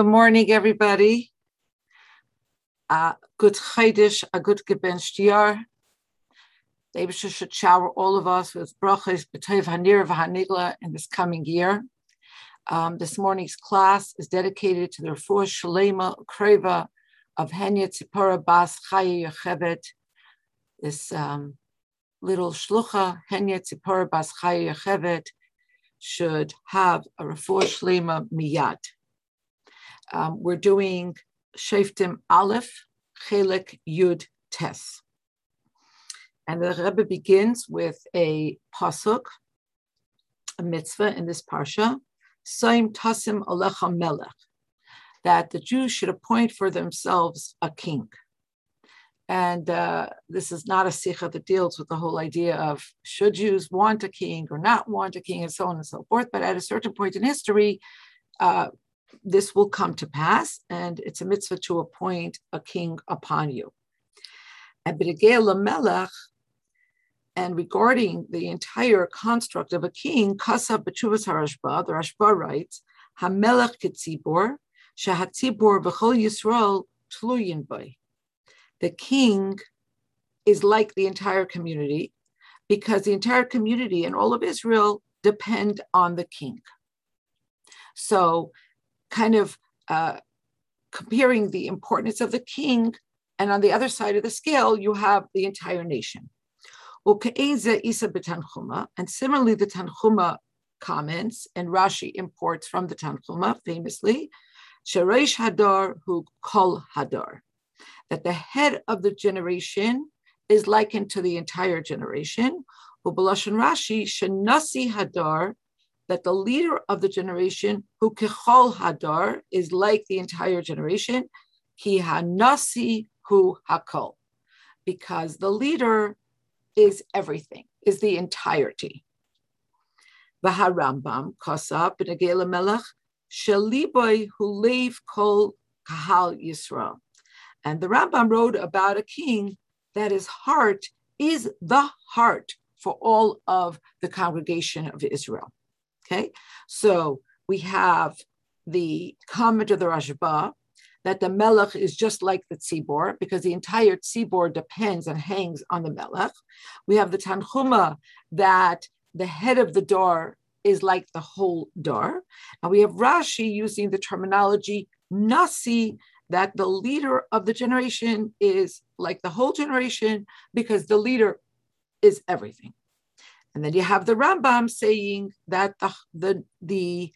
Good morning, everybody. Uh, good Chaydish, a good gebenst year. The should shower all of us with brachas b'toiv hanir v'hanigla in this coming year. Um, this morning's class is dedicated to the Refuah Shalema Kreva of Henya Tzipora Bas Chaya Yochebet. This um, little shlucha, Henya Tzipora Bas Chaya Yochebet, should have a Refuah Shalema miyad. Um, we're doing Sheftim Aleph, Chelik Yud Tes. And the Rebbe begins with a pasuk, a mitzvah in this parsha, Saim Tasim Alecha Melech, that the Jews should appoint for themselves a king. And uh, this is not a sikha that deals with the whole idea of should Jews want a king or not want a king, and so on and so forth. But at a certain point in history, uh, this will come to pass, and it's a mitzvah to appoint a king upon you. And regarding the entire construct of a king, Kasa B'Chuvas HaRashba, the Rashba writes, Hamelech Ketzibor, Shahatzibor B'chol Yisrael Tluyin the king is like the entire community because the entire community and all of Israel depend on the king. So, kind of uh, comparing the importance of the king, and on the other side of the scale, you have the entire nation. And similarly, the Tanhuma comments, and Rashi imports from the Tanhuma famously, Sheresh Hadar hu kol Hadar that the head of the generation is likened to the entire generation. Rashi, Shanasi Hadar, that the leader of the generation, who Kechol Hadar, is like the entire generation, Ki Hanasi Hu Hakol, because the leader is everything, is the entirety. Vaharambam, Kasa, Benagela Melech, Shaliboy Hu Lev Kol Kahal Yisrael. And the Rambam wrote about a king that his heart is the heart for all of the congregation of Israel. Okay, so we have the comment of the Rashba that the Melech is just like the Tzibor because the entire Tzibor depends and hangs on the Melech. We have the Tanchuma that the head of the door is like the whole door. And we have Rashi using the terminology Nasi that the leader of the generation is like the whole generation because the leader is everything. And then you have the Rambam saying that the, the, the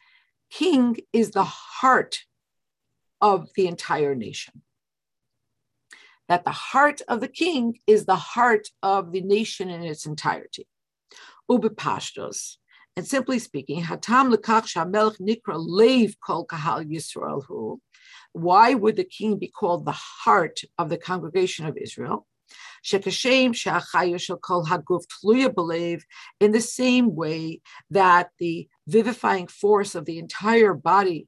king is the heart of the entire nation. That the heart of the king is the heart of the nation in its entirety. Ubipashtos. And simply speaking, Hatam lekach shamelch nikra leiv kol kahal Yisrael hu. Why would the king be called the heart of the congregation of Israel? In the same way that the vivifying force of the entire body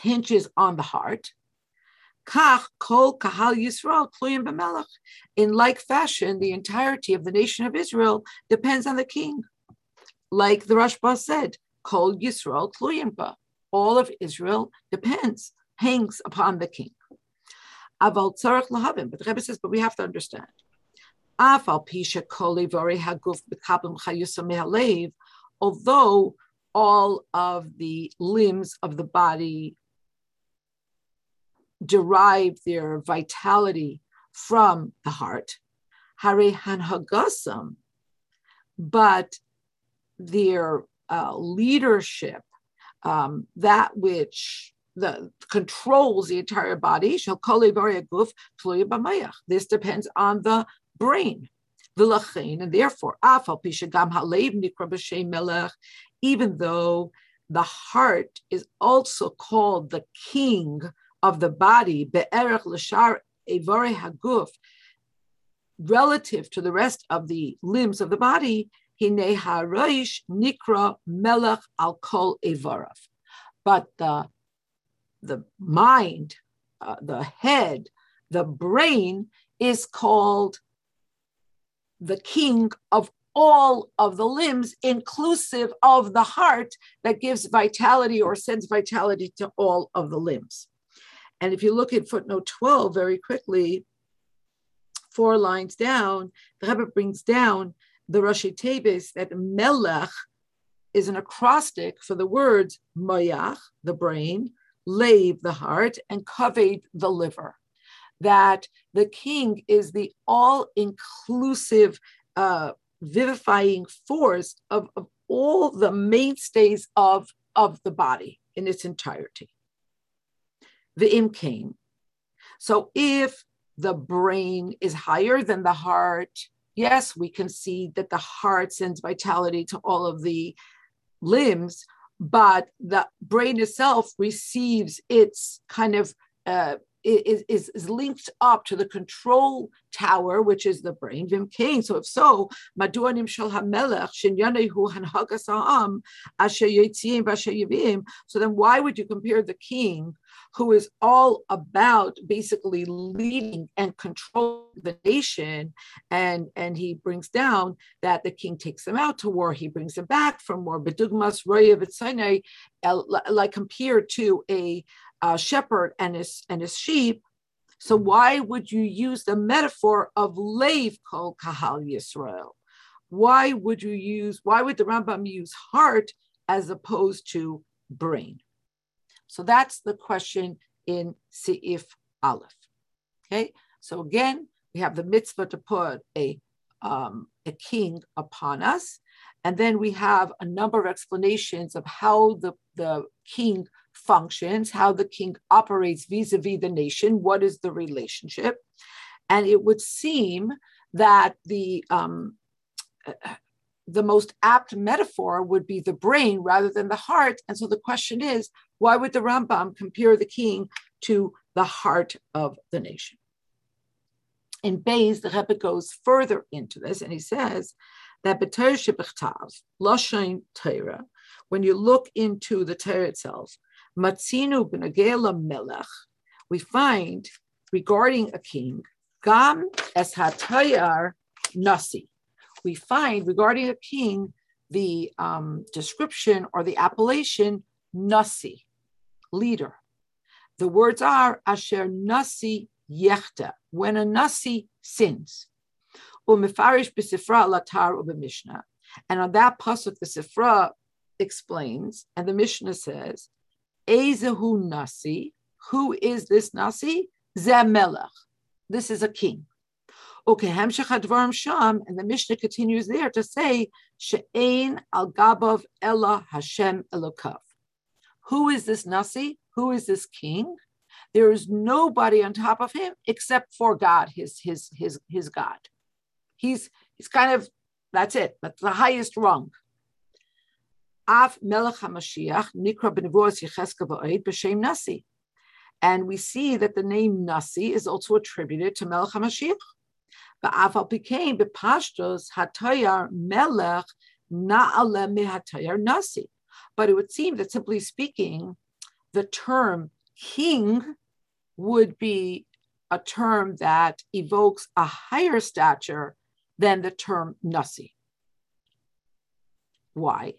hinges on the heart, Kach Kol Kahal Yisrael Tluyim B'Melech. in like fashion, the entirety of the nation of Israel depends on the king. Like the Rashba said, Kol Yisrael Tluyimba. All of Israel depends hangs upon the king. Aval lahavim. But the Rebbe says, but we have to understand. Pisha koli vori haguf b'kabim chayusa mehalev. Although all of the limbs of the body derive their vitality from the heart, hare hanhagasam, but their uh, leadership, um, that which the controls the entire body. This depends on the brain. And therefore, even though the heart is also called the king of the body, relative to the rest of the limbs of the body, nikra al kol But the the mind, uh, the head, the brain is called the king of all of the limbs, inclusive of the heart that gives vitality or sends vitality to all of the limbs. And if you look at footnote 12 very quickly, four lines down, the Rebbe brings down the Rashi Tevis that Melech is an acrostic for the words Mayach, the brain, Lave, the heart, and Kaved, the liver. That the king is the all inclusive, uh, vivifying force of, of all the mainstays of, of the body in its entirety. The im came. So if the brain is higher than the heart, yes, we can see that the heart sends vitality to all of the limbs, but the brain itself receives its kind of uh, is, is, is linked up to the control tower, which is the brain, Vim Kain. So if so, Maduanim Shal. So then why would you compare the king who is all about basically leading and controlling the nation. And, and he brings down that the king takes them out to war, he brings them back from war. Bedugmas Royev like compared to a uh, shepherd and his and his sheep. So why would you use the metaphor of lave called kahal Yisrael? Why would you use? Why would the Rambam use heart as opposed to brain? So that's the question in Seif Aleph. Okay, so again, we have the mitzvah to put a um, a king upon us, and then we have a number of explanations of how the the king functions, how the king operates vis-a-vis the nation, what is the relationship, and it would seem that the um, the most apt metaphor would be the brain rather than the heart. And so the question is, why would the Rambam compare the king to the heart of the nation? In Bays, the Rebbe goes further into this and he says that when you look into the Torah itself, Matzinu melech, we find regarding a king, gam es hatayar nasi we find regarding a king the um, description or the appellation nasi, leader. The words are asher nasi yechta, when a nasi sins. Umefarish b'sifra latar u'b'mishnah. And on that pasuk, the Sifra explains, and the Mishnah says, Ezehu Nasi, who is this Nasi? Zemelech. This is a king. Okay, Hemshech Sham, and the Mishnah continues there to say, She'ein al Gabav Ella Hashem Elokav. Who is this Nasi? Who is this king? There is nobody on top of him except for God, his his his his God. He's he's kind of that's it. That's the highest rung. Av Melech HaMashiach Nikra B'Nevuas Yecheska V'Oid B'Shem Nasi. And we see that the name Nasi is also attributed to Melech HaMashiach. Ba'afal became bepashtos hatayar melech na'ale mehatayar nasi. But it would seem that simply speaking, the term king would be a term that evokes a higher stature than the term nasi. Why?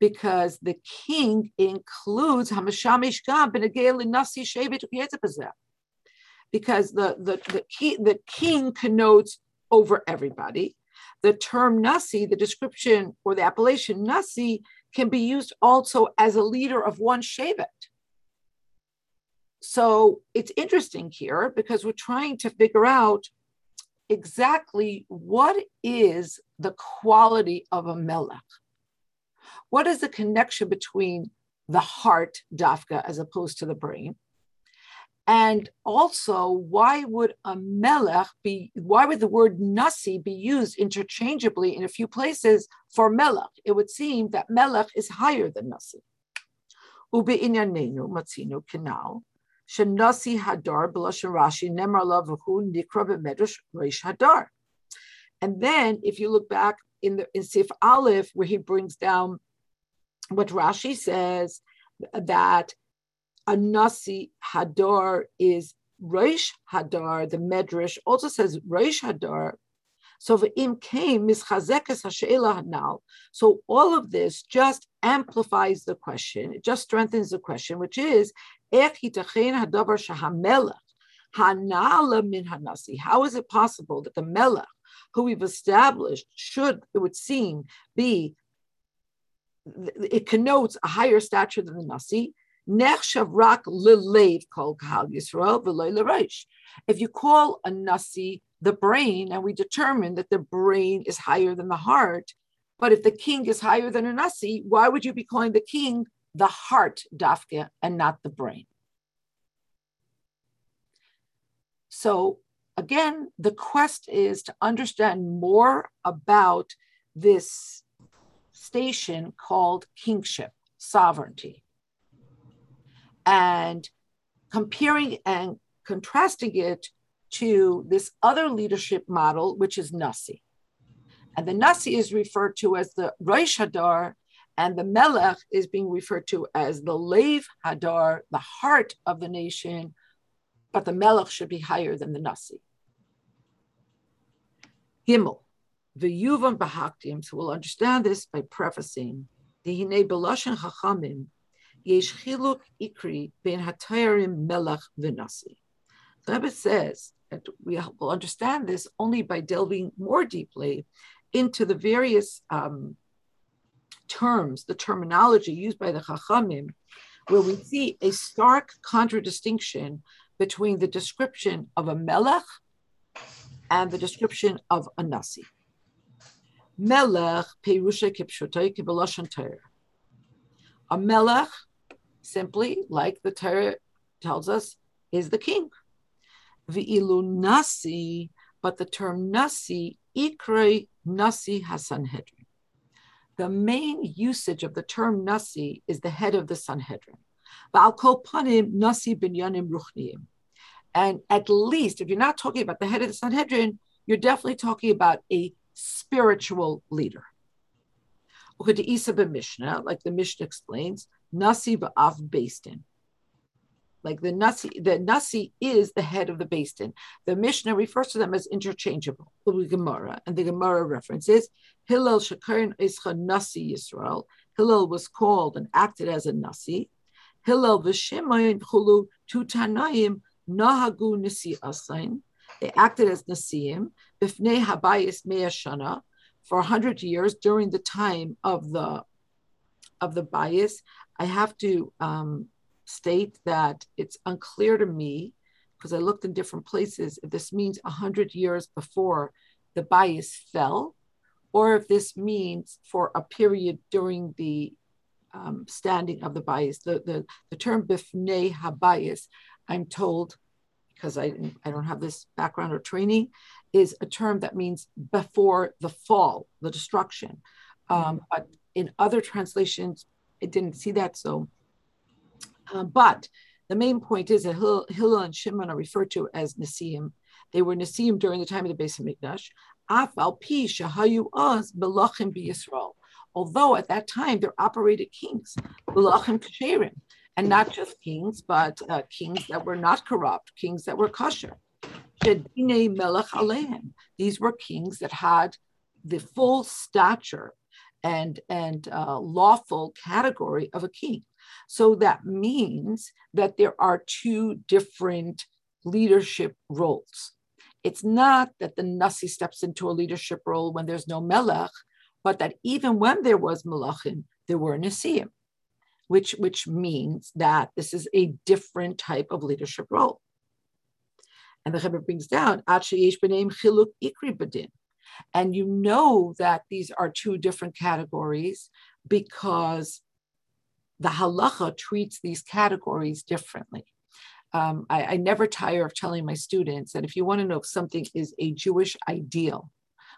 Because the king includes Hamashamish Gam Nasi Shevet because the, the, the, key, the king connotes over everybody. The term Nasi, the description or the appellation Nasi, can be used also as a leader of one Shevet. So it's interesting here because we're trying to figure out exactly what is the quality of a melech. What is the connection between the heart, dafka, as opposed to the brain? And also, why would a melech be, why would the word nasi be used interchangeably in a few places for melech? It would seem that melech is higher than nasi. Ube inyanenu matzinu kenal, shenasi hadar b'lashon Rashi nemar lavahu nikra b'medrash reish hadar. And then, if you look back in the in Sif Aleph, where he brings down what Rashi says that a Nasi Hadar is Reish Hadar, the Medrash also says Reish Hadar. So im came mischazekes hashela hanal. So all of this just amplifies the question. It just strengthens the question, which is hadavar hanala min hanasi. How is it possible that the melech, who we've established, should it would seem be it connotes a higher stature than the nasi? Rak lilev kol kahal Yisrael If you call a nasi the brain, and we determine that the brain is higher than the heart. But if the king is higher than a nasi, why would you be calling the king the heart dafka and not the brain? So again, the quest is to understand more about this station called kingship, sovereignty, and comparing and contrasting it to this other leadership model, which is Nasi. And the Nasi is referred to as the Rosh Hadar, and the Melech is being referred to as the Lev Hadar, the heart of the nation, but the Melech should be higher than the Nasi. Gimel, the Yuvan Bahaktim, so we'll understand this by prefacing, the Hine Beloshen Chachamim, Yesh Chiluk Ikri Ben Hatayarim Melech V'Nasi. The Rebbe says that we will understand this only by delving more deeply into the various um, terms, the terminology used by the Chachamim, where we see a stark contradistinction between the description of a melech and the description of a nasi. Melech perusha kipshutai kibeloshan A melech, simply like the Torah tells us, is the king. V'ilu nasi, but the term nasi, ikre nasi hasanhedrin. The main usage of the term nasi is the head of the Sanhedrin. Ba'al kol panim nasi binyanim ruchniim. And at least, if you're not talking about the head of the Sanhedrin, you're definitely talking about a spiritual leader. Like the Mishnah explains, Nasi ba'av Beistin. Like the Nasi, the Nasi is the head of the Beis The Mishnah refers to them as interchangeable. The Gemara and the Gemara references Hillel Shakarin Ischa Nasi Yisrael. Hillel was called and acted as a Nasi. Hillel v'Shemayin Chulu Tutanayim Nahagu Nasi Asain. They acted as Nasiim Bifnei Habayis Meashana for hundred years during the time of the of the Bayis. I have to um, state that it's unclear to me because I looked in different places if this means 100 years before the Bayis fell, or if this means for a period during the um, standing of the Bayis. The, the, the term bifnei habayis, I'm told, because I, I don't have this background or training, is a term that means before the fall, the destruction. Um, but in other translations, I didn't see that. So um, but the main point is that Hillel, and Shimon are referred to as Nasiim. They were Nasiim during the time of the Beis Hamikdash. Afal pi shahayu az belachim b'Yisrael. Although at that time there operated kings, belachim kasherim, and not just kings, but uh, kings that were not corrupt, kings that were kosher. These were kings that had the full stature and and uh, lawful category of a king. So that means that there are two different leadership roles. It's not that the Nasi steps into a leadership role when there's no Melech, but that even when there was Melachim, there were Nasiim, which, which means that this is a different type of leadership role. And the Rebbe brings down, chiluk ikri badin. And you know that these are two different categories because the halacha treats these categories differently. Um, I, I, never tire of telling my students that if you want to know if something is a Jewish ideal,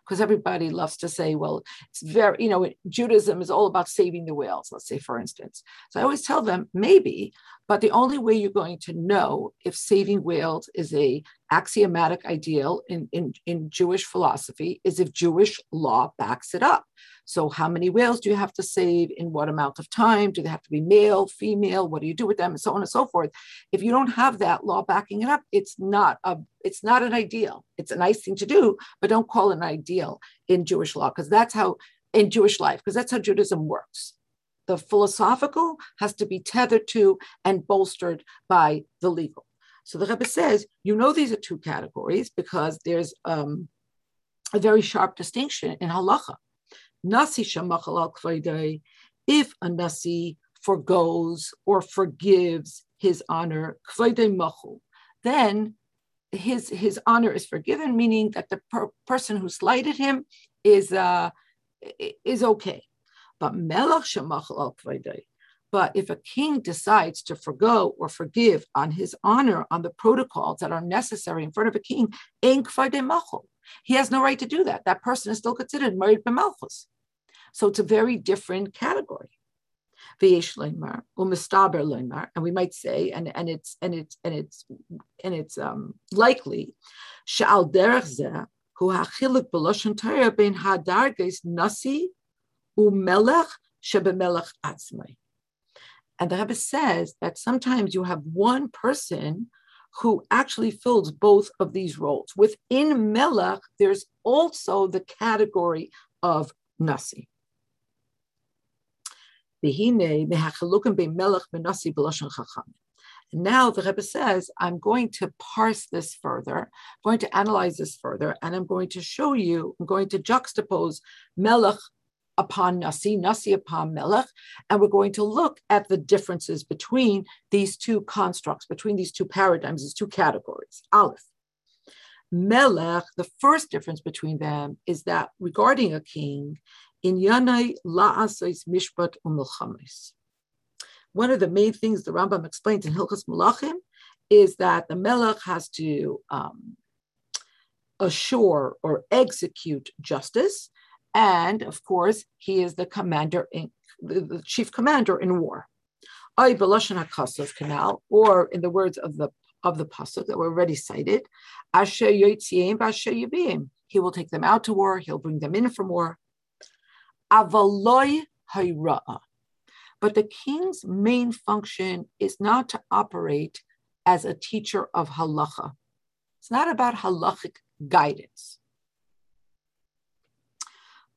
because everybody loves to say, well, it's very, you know, Judaism is all about saving the whales, let's say, for instance. So I always tell them maybe, But the only way you're going to know if saving whales is a axiomatic ideal in, in, in Jewish philosophy is if Jewish law backs it up. So how many whales do you have to save in what amount of time? Do they have to be male, female? What do you do with them? And so on and so forth. If you don't have that law backing it up, it's not a it's not an ideal. It's a nice thing to do, but don't call it an ideal in Jewish law, because that's how in Jewish life, because that's how Judaism works the philosophical has to be tethered to and bolstered by the legal. So the Rebbe says, you know, these are two categories because there's um, a very sharp distinction in halacha. Nasi shamachal al if a nasi forgoes or forgives his honor, then his his honor is forgiven, meaning that the per- person who slighted him is uh, is okay. But al But if a king decides to forgo or forgive on his honor on the protocols that are necessary in front of a king, he has no right to do that. That person is still considered mored b'malchus. So it's a very different category. And we might say, and, and it's and it's and it's and it's um, likely, ben hadarges nasi umelech shebemelech atzmai. And the Rebbe says that sometimes you have one person who actually fills both of these roles. Within melech, there's also the category of nasi. Now the Rebbe says, I'm going to parse this further, I'm going to analyze this further, and I'm going to show you, I'm going to juxtapose Melech upon Nasi, Nasi upon Melech, and we're going to look at the differences between these two constructs, between these two paradigms, these two categories. Aleph. Melech, the first difference between them is that regarding a king, in Yanai la'asais mishpat umilchamis. One of the main things the Rambam explains in Hilchas Malachim is that the Melech has to um, assure or execute justice, and of course, he is the commander in the chief commander in war. canal, or in the words of the of the pasuk that were already cited, He will take them out to war. He'll bring them in from war. Avaloi But the king's main function is not to operate as a teacher of halacha. It's not about halachic guidance.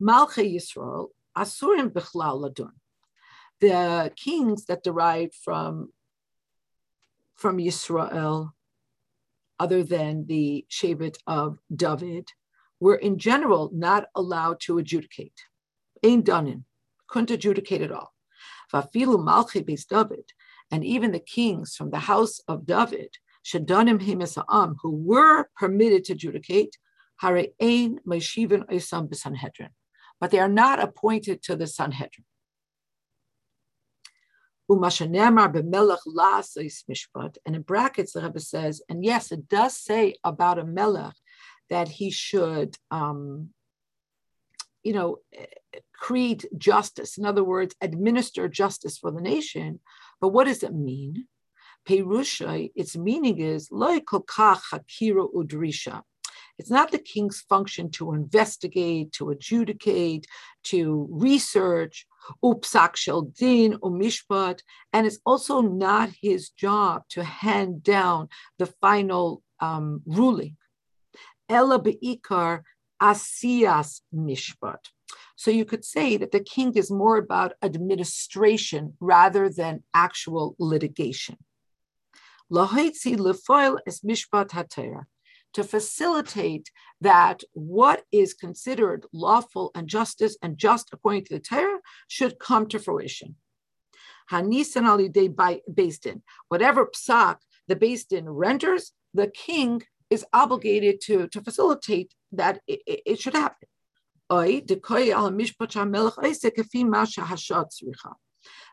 Malchei Yisrael, Asurim Bichlal Ladun. The kings that derived from, from Yisrael, other than the Shevet of David, were in general not allowed to adjudicate. Ain Danin, couldn't adjudicate at all. Vafilu Malchi Beis David, and even the kings from the house of David, Shadanim Himisa'am, who were permitted to adjudicate, Hare Ein Meshivan Isam B'Sanhedrin but they are not appointed to the Sanhedrin. And in brackets, the Rebbe says, and yes, it does say about a melech that he should, um, you know, create justice. In other words, administer justice for the nation. But what does it mean? Perusha, its meaning is loy kolkach hakira udrisha. It's not the king's function to investigate, to adjudicate, to research, upsak shel din umishpat, and it's also not his job to hand down the final um, ruling. Ela beikar asiyas mishpat. So you could say that the king is more about administration rather than actual litigation. Lefoil es mishpat hatera to facilitate that what is considered lawful and justice and just according to the Torah should come to fruition. Hanisan ali day Beis Din whatever psak the Beis Din renders, the king is obligated to, to facilitate that it, it should happen.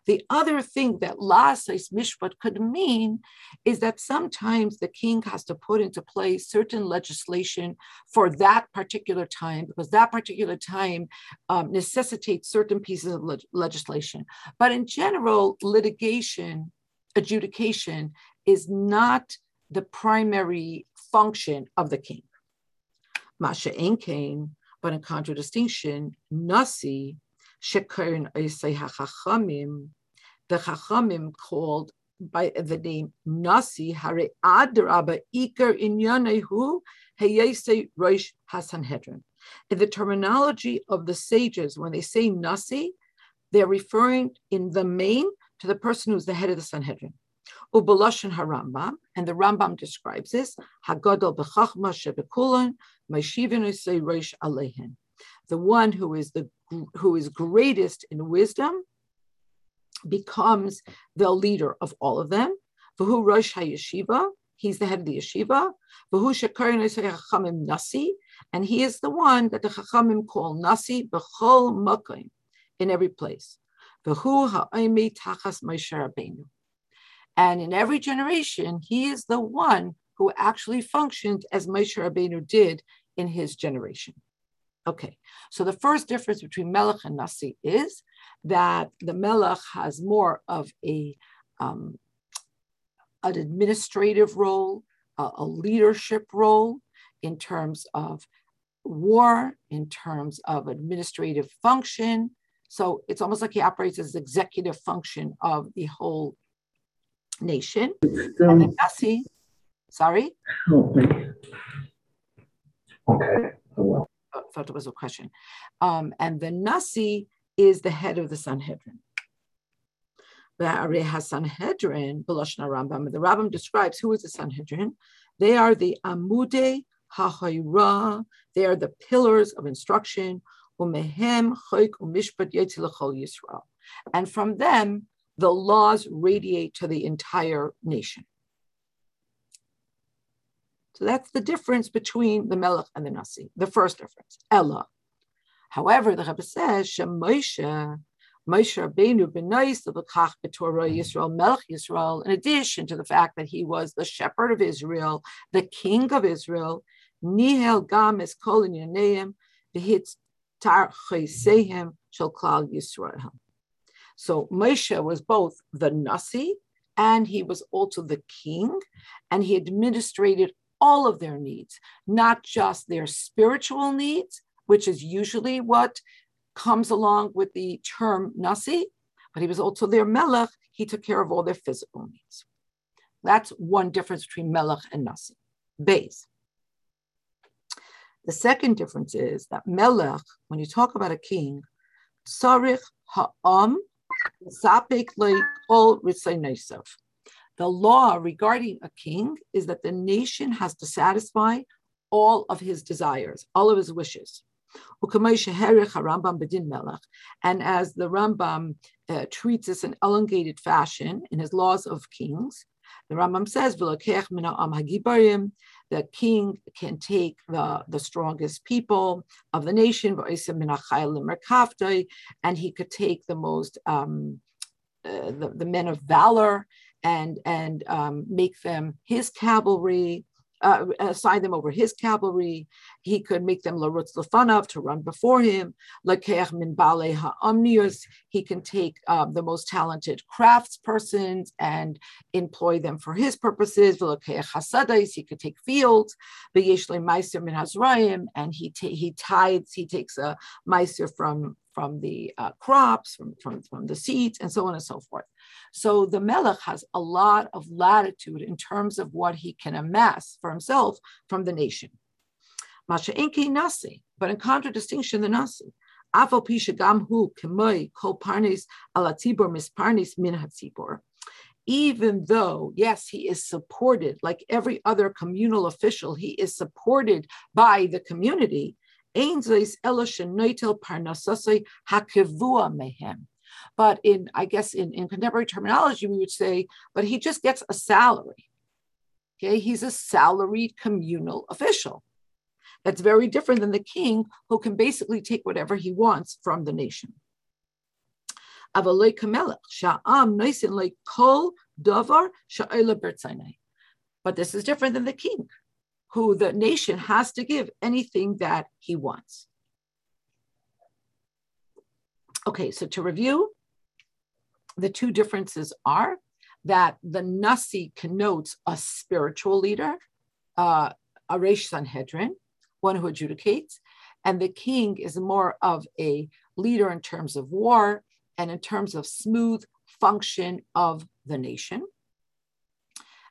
The other thing that lasais mishpat could mean is that sometimes the king has to put into place certain legislation for that particular time because that particular time um, necessitates certain pieces of le- legislation. But in general, litigation adjudication is not the primary function of the king. Masha Enkain, but in contradistinction, Nasi, Shekarin Isai HaChachamim, the Chachamim called by the name Nasi, Hare Adraba Iker Inyanehu Heyese Rosh Hasanhedrin. In the terminology of the sages, when they say Nasi, they're referring in the main to the person who's the head of the Sanhedrin. Ubaloshin Harambam, and the Rambam describes this, Hagadol b'chachma shebekulon, Maishivin Rosh Alehin. The one who is the who is greatest in wisdom becomes the leader of all of them. Vahu Rosh HaYeshiva, he's the head of the yeshiva. Vahu Chachamim Nasi, and he is the one that the Chachamim call Nasi b'chol makim, in every place. Vahu Ha'aymi Tachas Moshe Rabbeinu. And in every generation, he is the one who actually functioned as Moshe Rabbeinu did in his generation. Okay, so the first difference between Melech and Nasi is that the Melech has more of a um, an administrative role, a, a leadership role in terms of war, in terms of administrative function. So it's almost like he operates as executive function of the whole nation. And the Nasi, sorry? Help me. Okay, I will. Thought it was a question. Um, and the Nasi is the head of the Sanhedrin. The Sanhedrin, Rambam, the Rambam describes who is the Sanhedrin. They are the Amude HaHayra, they are the pillars of instruction. Umehem Yisrael. And from them, the laws radiate to the entire nation. So that's the difference between the Melech and the Nasi, the first difference. Ella. However, the Rebbe says, Shemoshe, Moshe Rabbeinu b'nais l'kach b'torah Yisrael, Melech Yisrael, in addition to the fact that he was the shepherd of Israel, the king of Israel, nihel gam kol inyaneim, v'hitz tar chaysehem shel klal Yisrael. So Moshe was both the Nasi and he was also the king, and he administrated all of their needs, not just their spiritual needs, which is usually what comes along with the term Nasi, but he was also their Melech. He took care of all their physical needs. That's one difference between Melech and Nasi. Beis. The second difference is that Melech, when you talk about a king, Sarich Ha'am the law regarding a king is that the nation has to satisfy all of his desires, all of his wishes. And as the Rambam uh, treats this in elongated fashion in his laws of kings, the Rambam says, the king can take the, the strongest people of the nation, and he could take the most um, uh, the, the men of valor and and um, make them his cavalry uh, assign them over his cavalry. He could make them larutz lefanav to run before him. Lekech min bale ha'omnius. He can take um, the most talented craftspersons and employ them for his purposes. V'lekech hasadais. He could take fields. V'yeshle meiser min hazrayim. And he ta- he tithes. He takes a meiser from from the uh, crops, from, from, from the seeds, and so on and so forth. So the Melech has a lot of latitude in terms of what he can amass for himself from the nation. Masha Enki Nasi, but in contradistinction, the Nasi. Afal Pisha Gamhu Kemoi Kol Parnes Misparnes. Even though, yes, he is supported like every other communal official, he is supported by the community. But in, I guess, in, in contemporary terminology, we would say, but he just gets a salary. Okay, he's a salaried communal official. That's very different than the king, who can basically take whatever he wants from the nation. But this is different than the king, who the nation has to give anything that he wants. Okay, so to review, the two differences are that the Nasi connotes a spiritual leader, uh, a Sanhedrin, one who adjudicates, and the king is more of a leader in terms of war and in terms of smooth function of the nation.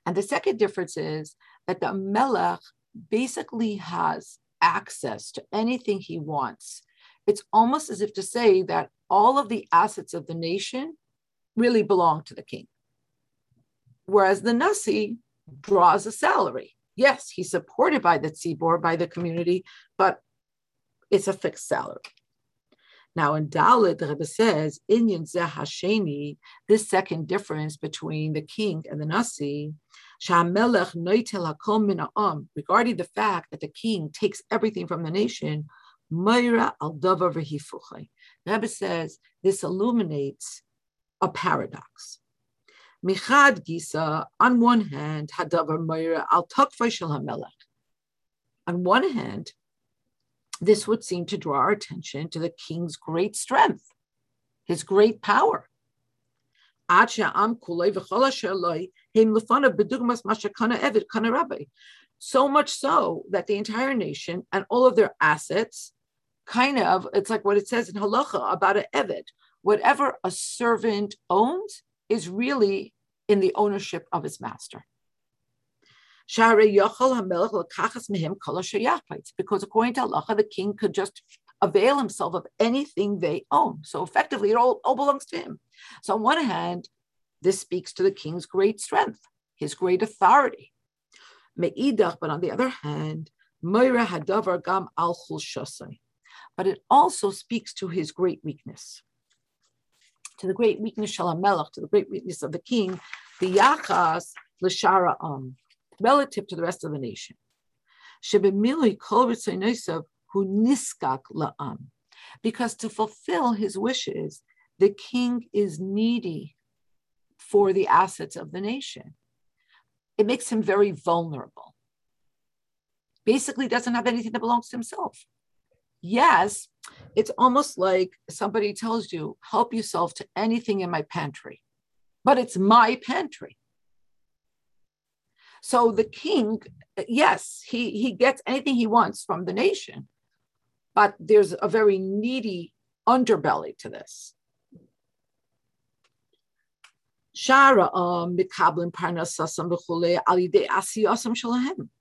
And the second difference is that the Melech basically has access to anything he wants. It's almost as if to say that all of the assets of the nation really belong to the king. Whereas the Nasi draws a salary. Yes, he's supported by the tzibor, by the community, but it's a fixed salary. Now in Dalit, the Rebbe says, Inyan Hasheni, this second difference between the king and the Nasi, regarding the fact that the king takes everything from the nation, al The Rebbe says this illuminates a paradox. Michad Gisa, on one hand, Hadavar Mayra al Hamelech. On one hand, this would seem to draw our attention to the king's great strength, his great power. So much so that the entire nation and all of their assets, kind of, it's like what it says in Halacha about an Evid. Whatever a servant owns is really in the ownership of his master. Because according to Allah, the king could just avail himself of anything they own. So effectively, it all, all belongs to him. So, on one hand, this speaks to the king's great strength, his great authority. But on the other hand, gam al But it also speaks to his great weakness, to the great weakness Shalamelech, to the great weakness of the king, the yachas l'shara am um, relative to the rest of the nation. who niskak la'am. Because to fulfill his wishes, the king is needy for the assets of the nation. It makes him very vulnerable. Basically, doesn't have anything that belongs to himself. Yes, it's almost like somebody tells you, help yourself to anything in my pantry, but it's my pantry. So the king, yes, he, he gets anything he wants from the nation, but there's a very needy underbelly to this. Um,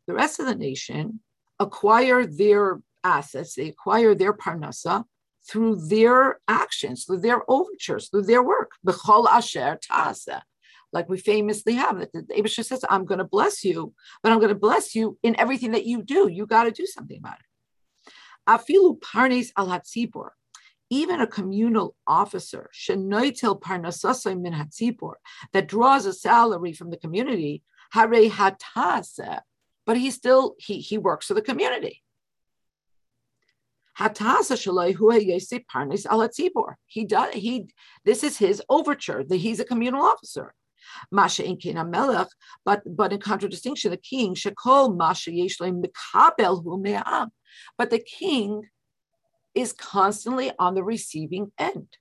the rest of the nation acquire their assets, they acquire their parnasa through their actions, through their overtures, through their work like we famously have that the Abisha says, I'm going to bless you, but I'm going to bless you in everything that you do. You got to do something about it. Afilu parnes al hatzibor, even a communal officer, shenoitel parnasasai min hatzibor, that draws a salary from the community, hare hatase, but he still he he works for the community. Hatasa hatzibor. He does he. This is his overture. That he's a communal officer. Masha Melech, but but in contradistinction, the king Shekol Masha Mikabel Hu But the king is constantly on the receiving end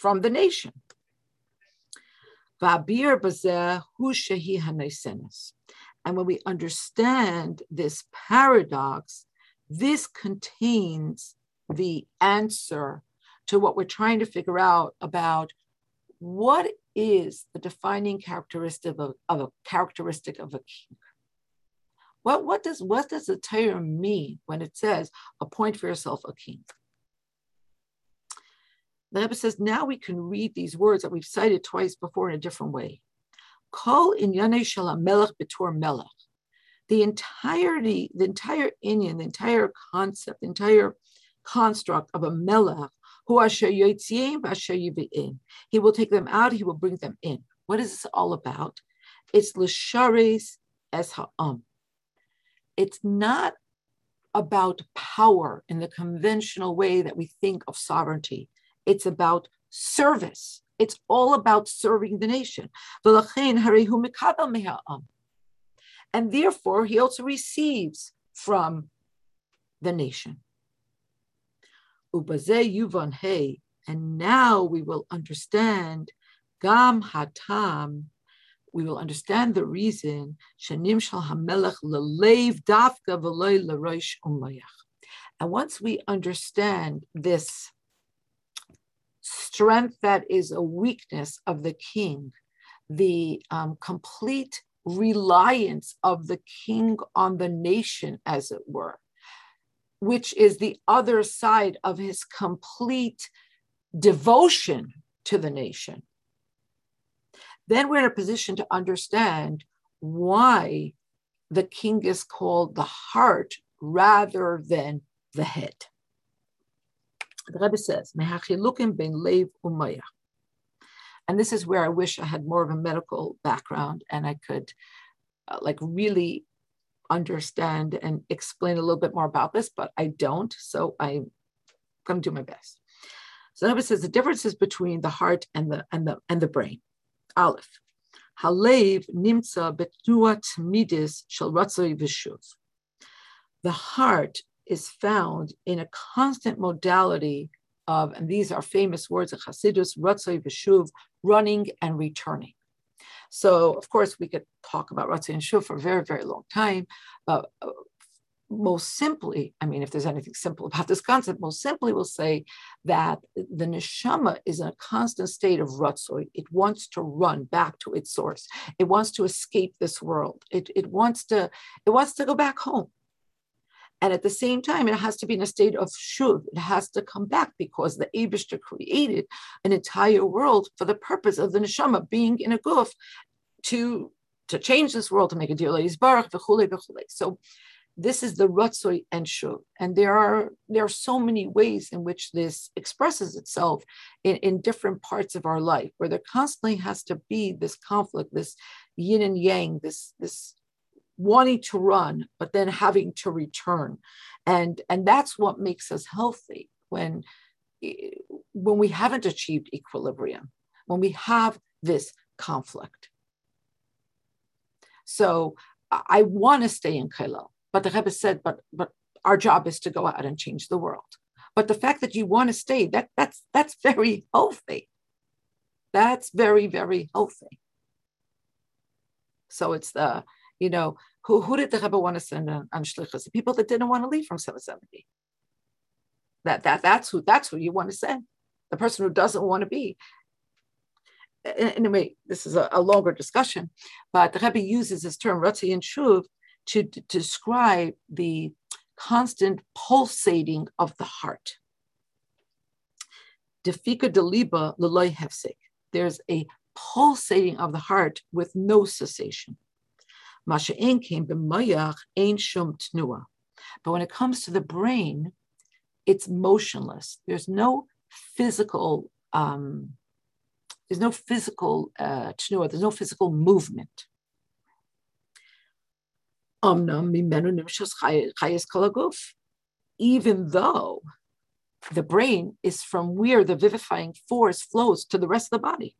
from the nation. And when we understand this paradox, this contains the answer to what we're trying to figure out about what is the defining characteristic of, of a characteristic of a king. What, what does what does the Torah mean when it says appoint for yourself a king? The Rebbe says now we can read these words that we've cited twice before in a different way. Kol inyane melech betor melech. The entirety, the entire inyan, the entire concept, the entire construct of a melech who asher asher he will take them out, he will bring them in. What is this all about? It's l'shares es ha'am. It's not about power in the conventional way that we think of sovereignty. It's about service. It's all about serving the nation. And therefore, he also receives from the nation. Ubaze yuvan hey, and now we will understand gam hatam, we will understand the reason shanim shal hamelech lelev dafka v'loy l'roish umayach. And once we understand this strength that is a weakness of the king, the um, complete reliance of the king on the nation, as it were, which is the other side of his complete devotion to the nation, then we're in a position to understand why the king is called the heart rather than the head. The Rebbe says, and this is where I wish I had more of a medical background and I could uh, like really understand and explain a little bit more about this, but I don't. So I'm to do my best. So Rebbe says the differences between the heart and the and the and the brain. Aleph, halev nimtza betnuat midis shel. The heart is found in a constant modality and these are famous words of Hasidus, Ratzoi Veshuv, running and returning. So, of course, we could talk about Ratzoi and Shuv for a very, very long time. Uh, most simply, I mean, if there's anything simple about this concept, most simply we'll say that the neshama is in a constant state of ratzoi. It wants to run back to its source. It wants to escape this world. It, it wants to it wants to go back home. And at the same time, it has to be in a state of shuv. It has to come back because the Abishter created an entire world for the purpose of the neshama being in a guf to, to change this world, to make a deal. Baruch, So this is the ratzoi and shuv. And there are there are so many ways in which this expresses itself in, in different parts of our life, where there constantly has to be this conflict, this yin and yang, this this wanting to run but then having to return. And and that's what makes us healthy when when we haven't achieved equilibrium when we have this conflict. So i want to stay in Kailal, but the Rebbe said but but our job is to go out and change the world. But the fact that you want to stay that that's that's very healthy. That's very very healthy. So it's the you know who, who did the Rebbe want to send on, on shlichus? The people that didn't want to leave from 770. That, that, that's, who, that's who you want to send. The person who doesn't want to be. Anyway, this is a, a longer discussion, but the Rebbe uses this term, Ratzi and Shuv, to, to describe the constant pulsating of the heart. Defika deliba l'loy hefsek. There's a pulsating of the heart with no cessation. Came b'mayach ein shum tnua. But when it comes to the brain, it's motionless. There's no physical, um, there's no physical uh, tnua, there's no physical movement. Even though the brain is from where the vivifying force flows to the rest of the body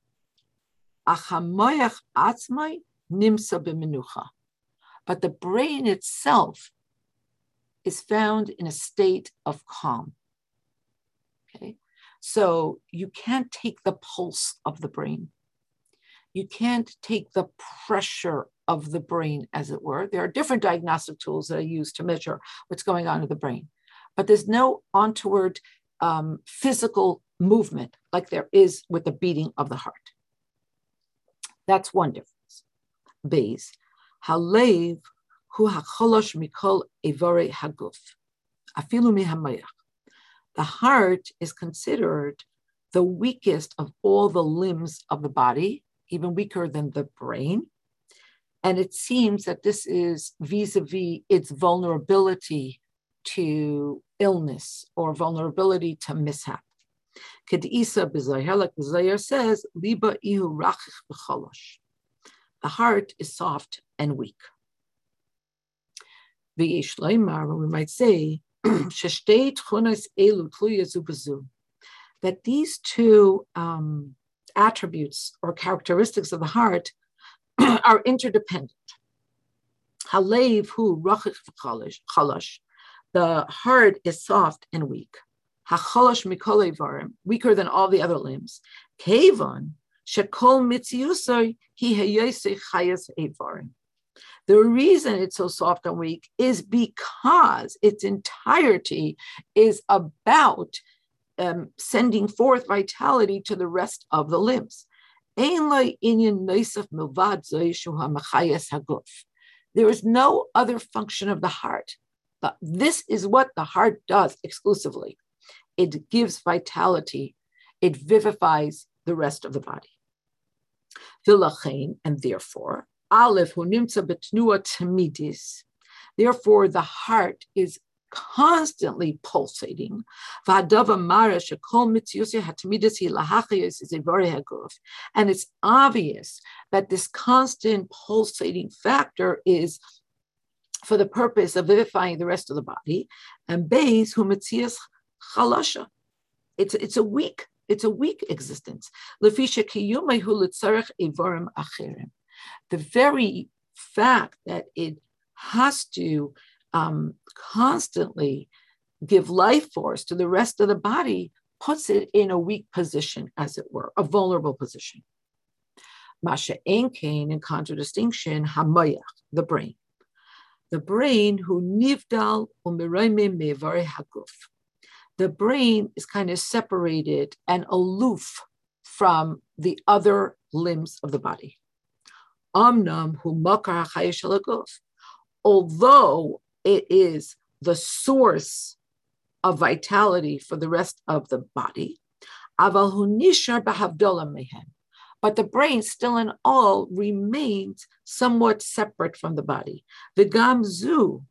nimsa b'menucha. But the brain itself is found in a state of calm. Okay, so you can't take the pulse of the brain. You can't take the pressure of the brain, as it were. There are different diagnostic tools that are used to measure what's going on in the brain, but there's no ontoward um, physical movement like there is with the beating of the heart. That's one difference. Halev hu hacholosh mikol evore haguf. Afilu mihamayach. The heart is considered the weakest of all the limbs of the body, even weaker than the brain. And it seems that this is vis a vis its vulnerability to illness or vulnerability to mishap. Kedisa like the says, liba ihu rachich b'cholosh the heart is soft and weak. we might say, that these two um, attributes or characteristics of the heart are interdependent. The heart is soft and weak. Weaker than all the other limbs. Shekol mitziusoi he chayas evarim. The reason it's so soft and weak is because its entirety is about um, sending forth vitality to the rest of the limbs. There is no other function of the heart. But this is what the heart does exclusively. It gives vitality, it vivifies the rest of the body. And therefore, Aleph, who nimtza betnua tamidis. Therefore, the heart is constantly pulsating. And it's obvious that this constant pulsating factor is for the purpose of vivifying the rest of the body. And chalasha. It's it's a weak it's a weak existence. The very fact that it has to um, constantly give life force to the rest of the body puts it in a weak position, as it were, a vulnerable position. Masha Enkain, in contradistinction, Hamayach, the brain. The brain who nivdal umirayme mevari haguf. The brain is kind of separated and aloof from the other limbs of the body. Although it is the source of vitality for the rest of the body. But the brain still in all remains somewhat separate from the body. The gamzu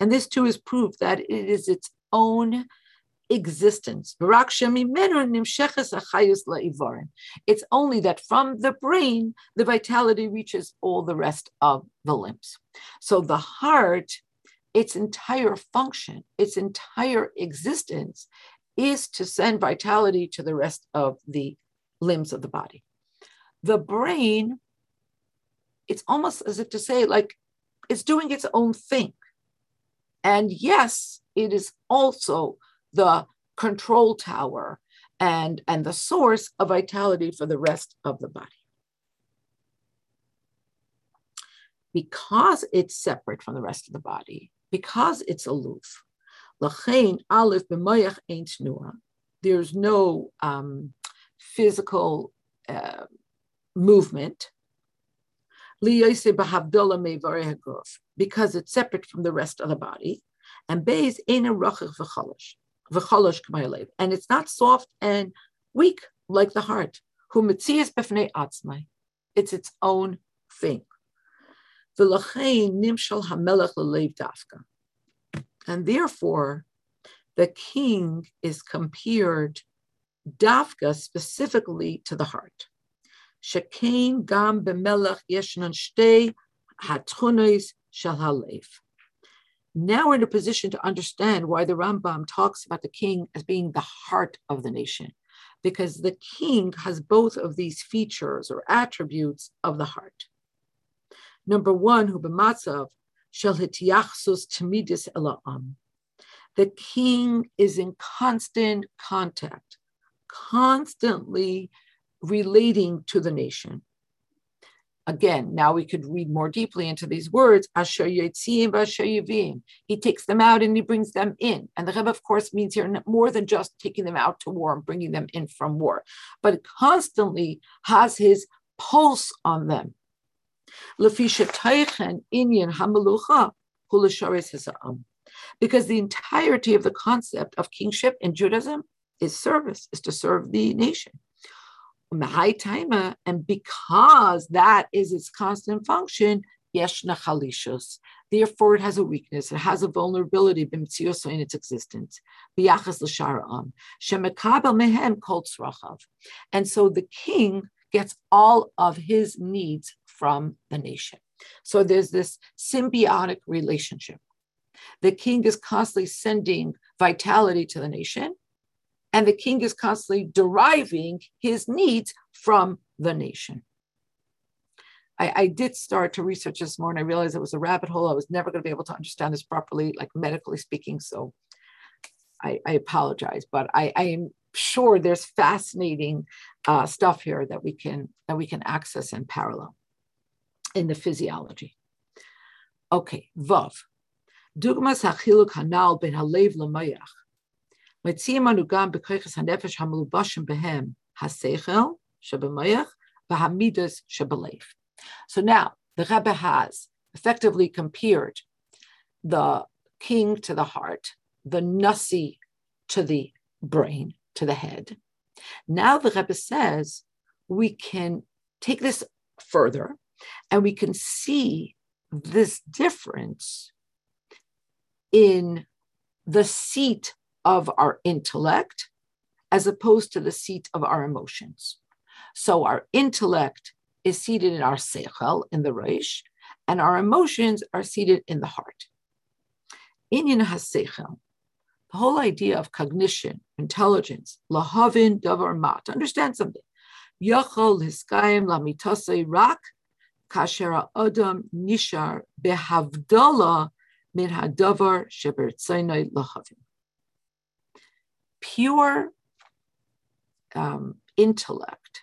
and this too is proof that it is its own existence. It's only that from the brain, the vitality reaches all the rest of the limbs. So the heart, its entire function, its entire existence is to send vitality to the rest of the limbs of the body. The brain, it's almost as if to say, like, it's doing its own thing. And yes, it is also the control tower and, and the source of vitality for the rest of the body. Because it's separate from the rest of the body, because it's aloof, there's no um, physical uh, movement because it's separate from the rest of the body. And Beis ain't a rachich v'chalosh and it's not soft and weak like the heart. Who It's its own thing. And therefore, the king is compared dafka specifically to the heart. Shekain gam b'melech yeshnan shtei hatchunos shel halev. Now we're in a position to understand why the Rambam talks about the king as being the heart of the nation, because the king has both of these features or attributes of the heart. Number one, hu b'matzav shel hitiachsus tamidis ela'am. The king is in constant contact, constantly relating to the nation again, now we could read more deeply into these words. He takes them out and he brings them in. And the Rebbe, of course, means here more than just taking them out to war and bringing them in from war, but constantly has his pulse on them. Because the entirety of the concept of kingship in Judaism is service, is to serve the nation and because that is its constant function, chalishus. Therefore, it has a weakness. It has a vulnerability in its existence. mehem And so the king gets all of his needs from the nation. So there's this symbiotic relationship. The king is constantly sending vitality to the nation, and the king is constantly deriving his needs from the nation. I, I, did start to research this more and I realized it was a rabbit hole. I was never going to be able to understand this properly, like medically speaking. So I, I apologize, but I, I am sure there's fascinating uh, stuff here that we can that we can access in parallel in the physiology. Okay, Vav. Dugmas hachiluk hanal ben halev lamayach. מציעים אנו גם בכיכס הנפש המלובשים בהם השכל שבמייח והמידס שבלב. So now the Rebbe has effectively compared the king to the heart, the nasi to the brain, to the head. Now the Rebbe says we can take this further and we can see this difference in the seat of our intellect as opposed to the seat of our emotions. So our intellect is seated in our seichel, in the reish, and our emotions are seated in the heart. Inyan haseichel, the whole idea of cognition, intelligence, lahavin davar mat, understand something. Yachol hiskayim lamitasei rak kasher adam nishar behavdala min hadavar shebertzainai lahavin. Pure um, intellect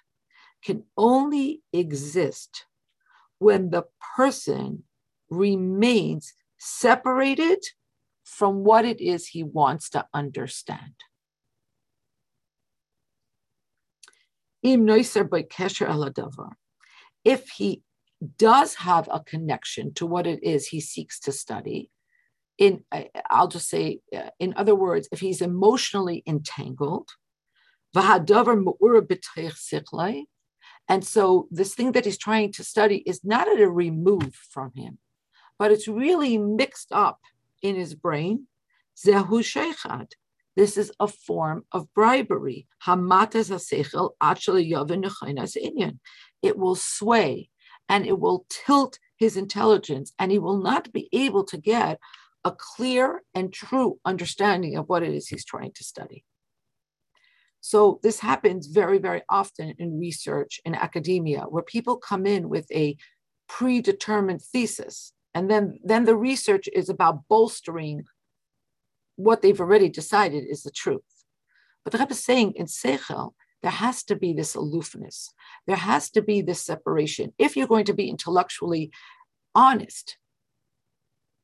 can only exist when the person remains separated from what it is he wants to understand. If he does have a connection to what it is he seeks to study, in I'll just say, uh, in other words, if he's emotionally entangled, and so this thing that he's trying to study is not at a remove from him, but it's really mixed up in his brain. This is a form of bribery. It will sway and it will tilt his intelligence, and he will not be able to get a clear and true understanding of what it is he's trying to study. So this happens very, very often in research in academia, where people come in with a predetermined thesis, and then, then the research is about bolstering what they've already decided is the truth. But the Rebbe is saying in Seichel, there has to be this aloofness. There has to be this separation. If you're going to be intellectually honest,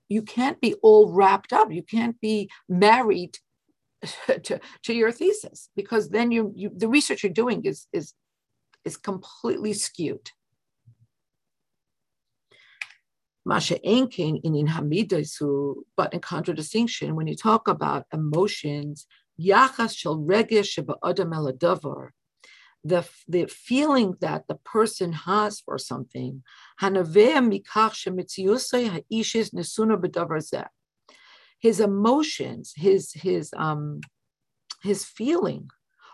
you can't be all wrapped up. You can't be married to, to your thesis because then you, you the research you're doing is is is completely skewed. Masha Enkin in but in contradistinction, when you talk about emotions, Yachas the, the feeling that the person has for something, his emotions, his his um his feeling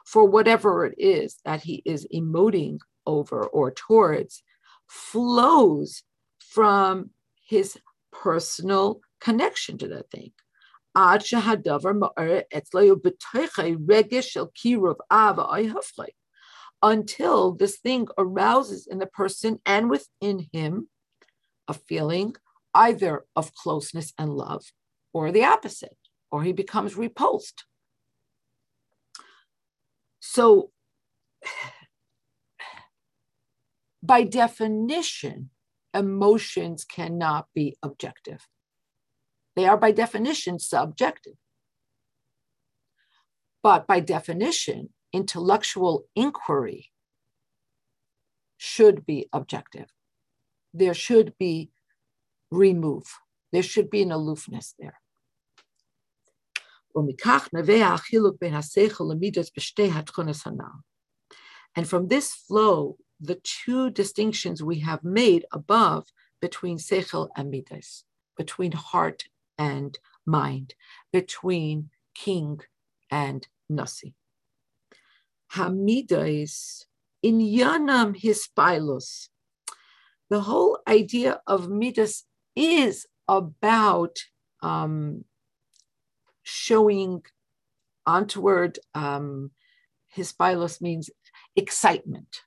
for whatever it is that he is emoting over or towards flows from his personal connection to that thing. Until this thing arouses in the person and within him a feeling either of closeness and love or the opposite, or he becomes repulsed. So, by definition, emotions cannot be objective. They are, by definition, subjective. But by definition, intellectual inquiry should be objective. There should be remove. There should be an aloofness there. And from this flow, the two distinctions we have made above between sechel and midas, between heart and mind, between king and nasi. Hamidas in yanam hispilus. The whole idea of midas is about um, showing ontward. Um, hispilos means excitement.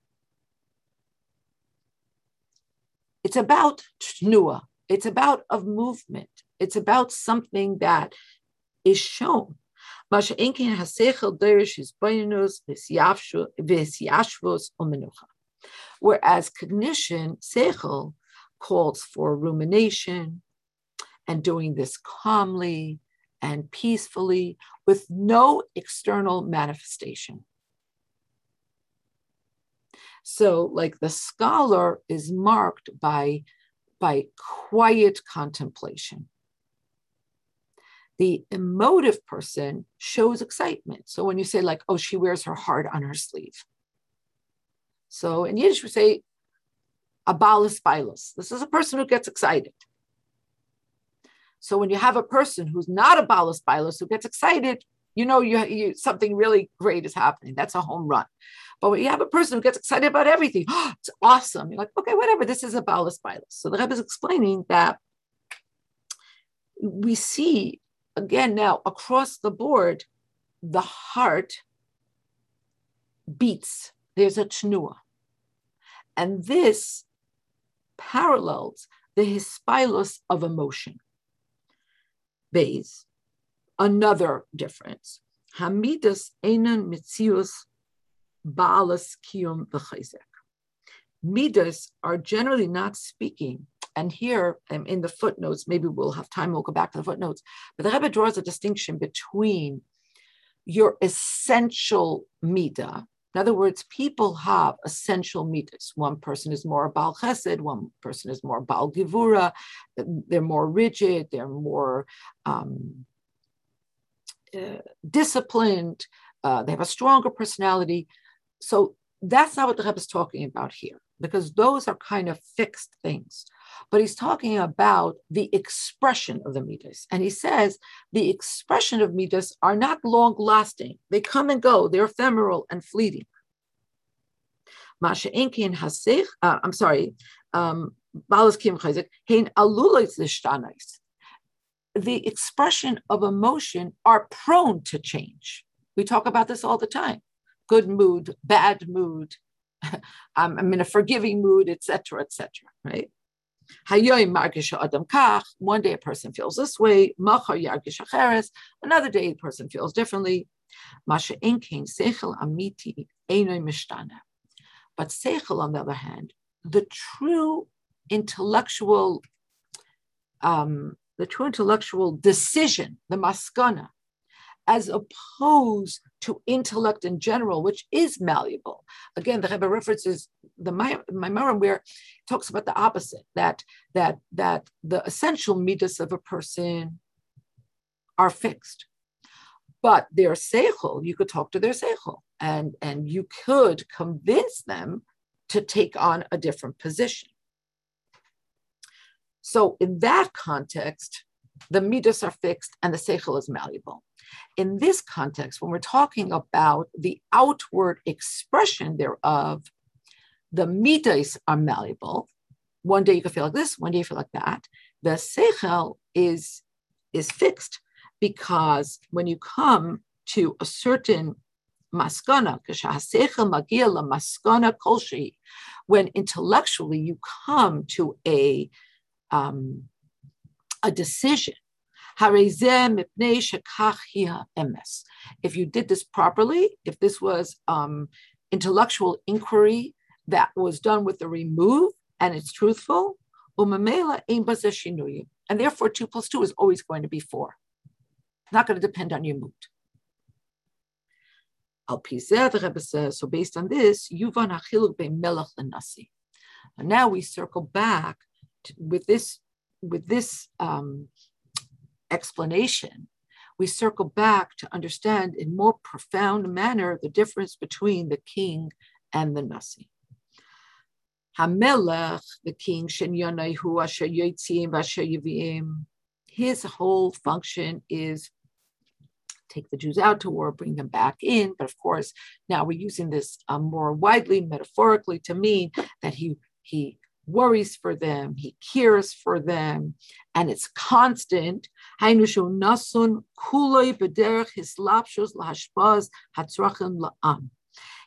It's about tnua. It's about of movement. It's about something that is shown. Whereas cognition, seichel, calls for rumination and doing this calmly and peacefully with no external manifestation. So, like the scholar is marked by, by quiet contemplation. The emotive person shows excitement. So when you say, like, oh, she wears her heart on her sleeve. So in Yiddish, we say, abalis bilos. This is a person who gets excited. So when you have a person who's not a balas who gets excited, you know you, you something really great is happening. That's a home run. But when you have a person who gets excited about everything, oh, it's awesome. You're like, okay, whatever. This is a balas. So the Rebbe is explaining that we see again now across the board, the heart beats. There's a tnua. And this parallels the hispilus of emotion. Base, another difference. Hamidas enan mitzius baalas kiyum v'chayzek. Midas are generally not speaking, and here um, in the footnotes, maybe we'll have time, we'll go back to the footnotes, but the Rebbe draws a distinction between your essential midah, in other words, people have essential midas. One person is more bal chesed, one person is more bal givura. They're more rigid, they're more um, uh, disciplined, uh, they have a stronger personality. So that's not what the Rebbe is talking about here, because those are kind of fixed things. But he's talking about the expression of the midas. And he says the expression of midas are not long lasting, they come and go, they're ephemeral and fleeting. Uh, I'm sorry, um, the expression of emotion are prone to change. We talk about this all the time. Good mood, bad mood, I'm in a forgiving mood, etc., etc. right? One day a person feels this way, another day a person feels differently. But seichel, on the other hand, the true intellectual, um, the true intellectual decision, the maskana, as opposed to intellect in general, which is malleable. Again, the Rebbe references the Maimorim where it talks about the opposite, that that that the essential midas of a person are fixed. But their seichel, you could talk to their seichel, and, and you could convince them to take on a different position. So in that context, the midas are fixed and the seichel is malleable. In this context, when we're talking about the outward expression thereof, the midas are malleable. One day you can feel like this, one day you feel like that. The seichel is, is fixed because when you come to a certain maskana, when intellectually you come to a um, a decision. If you did this properly, if this was um, intellectual inquiry that was done with the remove and it's truthful, and therefore two plus two is always going to be four. not going to depend on your mood. The Rebbe says, so based on this, now we circle back to, with this with this um, explanation, we circle back to understand in more profound manner the difference between the king and the nasi. Hamelech, the king, Shenyanahu, Asher Yotzim, Asher Yivim, his whole function is take the Jews out to war, bring them back in. But of course, now we're using this um, more widely, metaphorically, to mean that he he worries for them, he cares for them, and it's constant.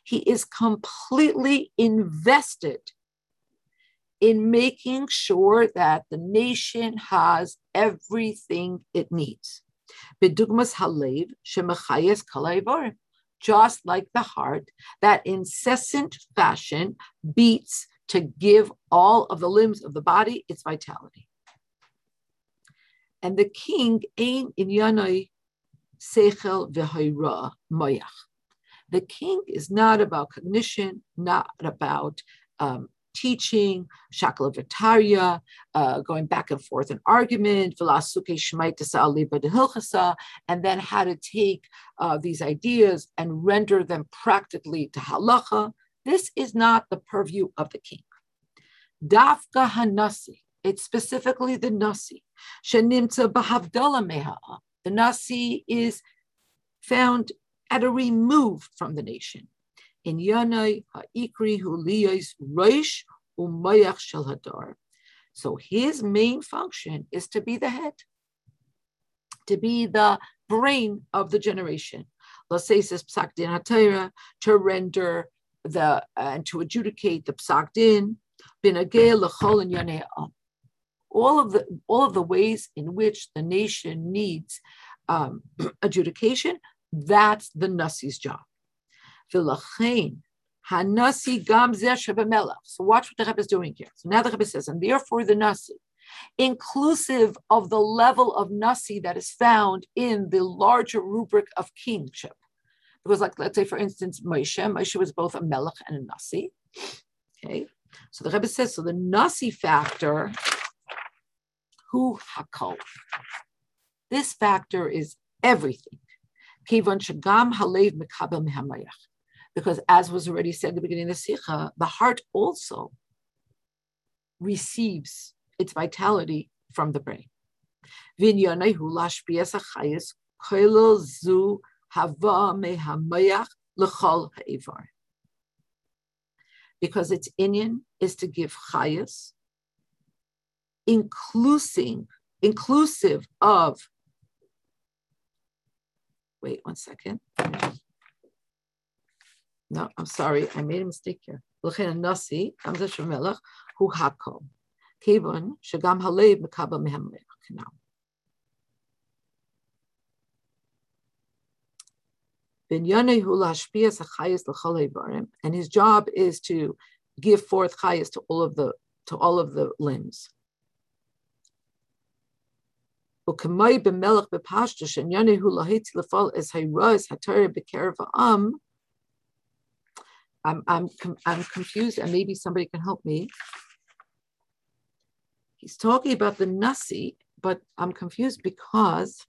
He is completely invested in making sure that the nation has everything it needs. Just like the heart that incessant fashion beats to give all of the limbs of the body its vitality. And the king ain in yanai sechel v'hayra moyach. The king is not about cognition, not about um, teaching, shakalavataria, uh, going back and forth in argument, and then how to take uh, these ideas and render them practically to halacha. This is not the purview of the king. Dafka hanasi, it's specifically the nasi. Shenimtza bahavdala meha. The nasi is found at a remove from the nation in Yanai Ha'ikri Huliyos Roish Umayach Shel Hadar. So his main function is to be the head, to be the brain of the generation. Lasesis Psak Din to render the and to adjudicate the Psak Din, all of the all of the ways in which the nation needs um, adjudication, that's the Nasi's job. Hanasi gam So watch what the Rebbe is doing here. So now the Rebbe says, and therefore the nasi, inclusive of the level of nasi that is found in the larger rubric of kingship. Because, like, let's say, for instance, Moshe, Moshe was both a melech and a nasi. Okay, so the Rebbe says, so the nasi factor, who hakol. This factor is everything. Kivan shagam halev mekabel mehamayach because as was already said at the beginning of the Sikha, the heart also receives its vitality from the brain. Because its inyan is to give chayas, inclusive, inclusive of. Wait one second. No, I'm sorry, I made a mistake here. Nasi, Hamza Shemelech, hu hakol. Shagam halev mekaba mehem now. And his job is to give forth chayas to all of the to all of the limbs. I'm, I'm, I'm confused, and maybe somebody can help me. He's talking about the nasi, but I'm confused because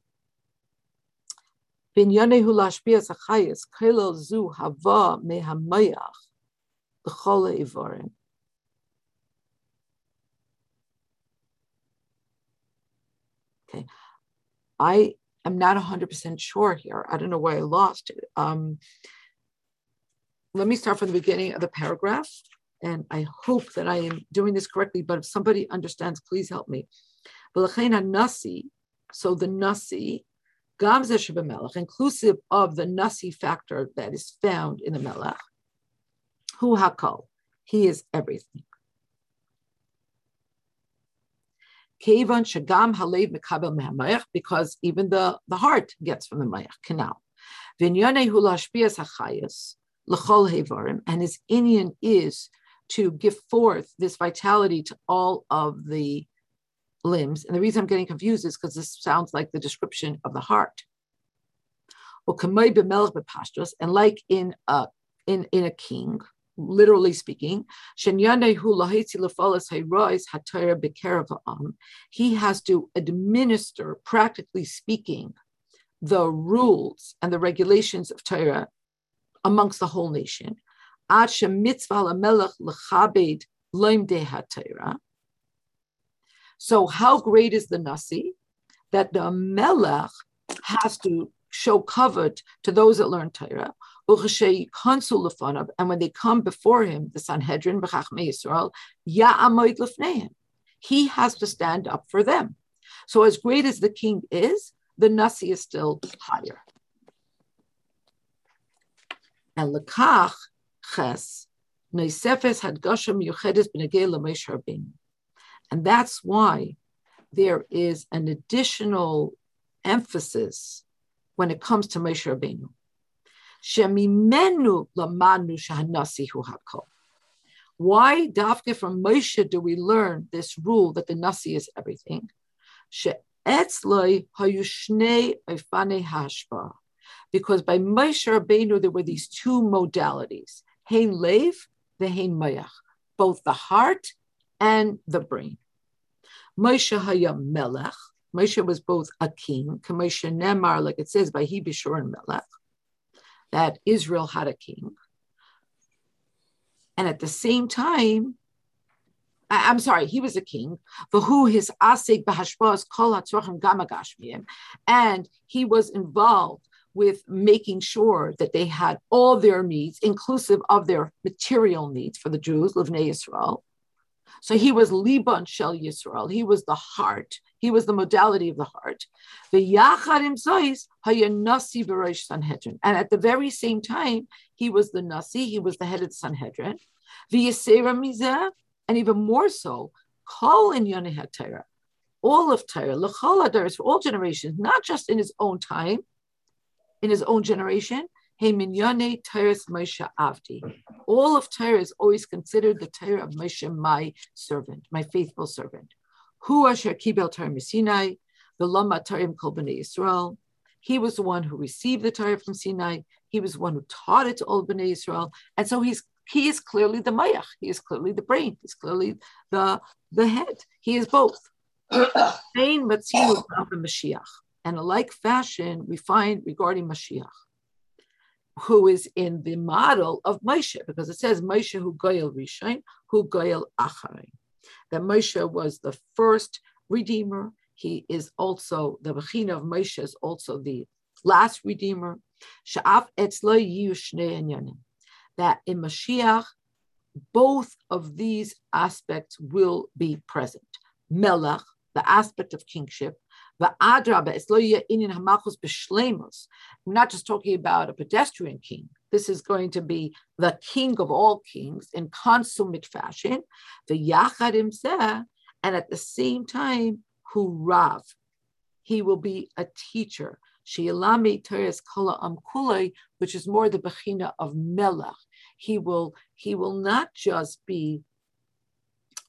binyanehu lashpias achayis kelo zu hava mehamayach b'chol ivorim. Okay, I am not 100% sure here. I don't know why I lost it. Um, let me start from the beginning of the paragraph. And I hope that I am doing this correctly, but if somebody understands, please help me. So the nasi, inclusive of the nasi factor that is found in the melech, hu hakol, he is everything. Kevan shagam halev mekabel mehamayach, because even the, the heart gets from the mayach canal. Vinyane hu lashpias hachayas, l'chol hevarim, and his inyan is to give forth this vitality to all of the limbs. And the reason I'm getting confused is because this sounds like the description of the heart. And like in a in, in a king, literally speaking, he has to administer, practically speaking, the rules and the regulations of Torah amongst the whole nation. So, how great is the Nasi that the Melech has to show kovod to those that learn Torah? And when they come before him, the Sanhedrin, he has to stand up for them. So, as great as the king is, the Nasi is still higher. And lekach ches noisefes hadgasha miyuchedes b'negei l'meish harbin. And that's why there is an additional emphasis when it comes to Moshe Rabbeinu. Shemimenu lamanu hakol. Why, Dafke, from Moshe do we learn this rule that the Nasi is everything? Because by Moshe Rabbeinu there were these two modalities, Hein Lev, the Hein Mayach, both the heart and the brain. Moshe Hayam Melech, Moshe was both a king, Moshe Nemar, like it says by Hibishur and Melech, that Israel had a king. And at the same time, I, am sorry, he was a king, for who his asik bahashbaz kol gamagashmiyim, and he was involved with making sure that they had all their needs, inclusive of their material needs for the Jews, Livnei Israel. So he was Liban Shel Yisrael. He was the heart. He was the modality of the heart. And at the very same time, he was the Nasi, he was the head of the Sanhedrin. And even more so, Kol in Torah. All of Torah, L'chol Adaris, for all generations, not just in his own time, in his own generation, Minyane Teres Moshe Avdi. All of Torah is always considered the Torah of Moshe, my servant, my faithful servant. Hu Asher Kibel Torah Sinai, the Lama Torah Kol Bnei Yisrael. He was the one who received the Torah from Sinai. He was the one who taught it to all Bnei Israel. And so he's he is clearly the mayach. He is clearly the brain. He's clearly the, the head. He is both. and in like fashion, we find regarding Mashiach who is in the model of Moshe, because it says Moshe who goyel rishon, who goyel acharei. That Moshe was the first redeemer. He is also the Bechina of Moshe is also the last redeemer. Sha'af etzlo That in Mashiach, both of these aspects will be present. Melach, the aspect of kingship, we're not just talking about a pedestrian king. This is going to be the king of all kings in consummate fashion. The Yachadim and at the same time, who Rav. He will be a teacher. Shielami Teres Kala Amkulei, which is more the Bechina of Melech. He will, he will not just be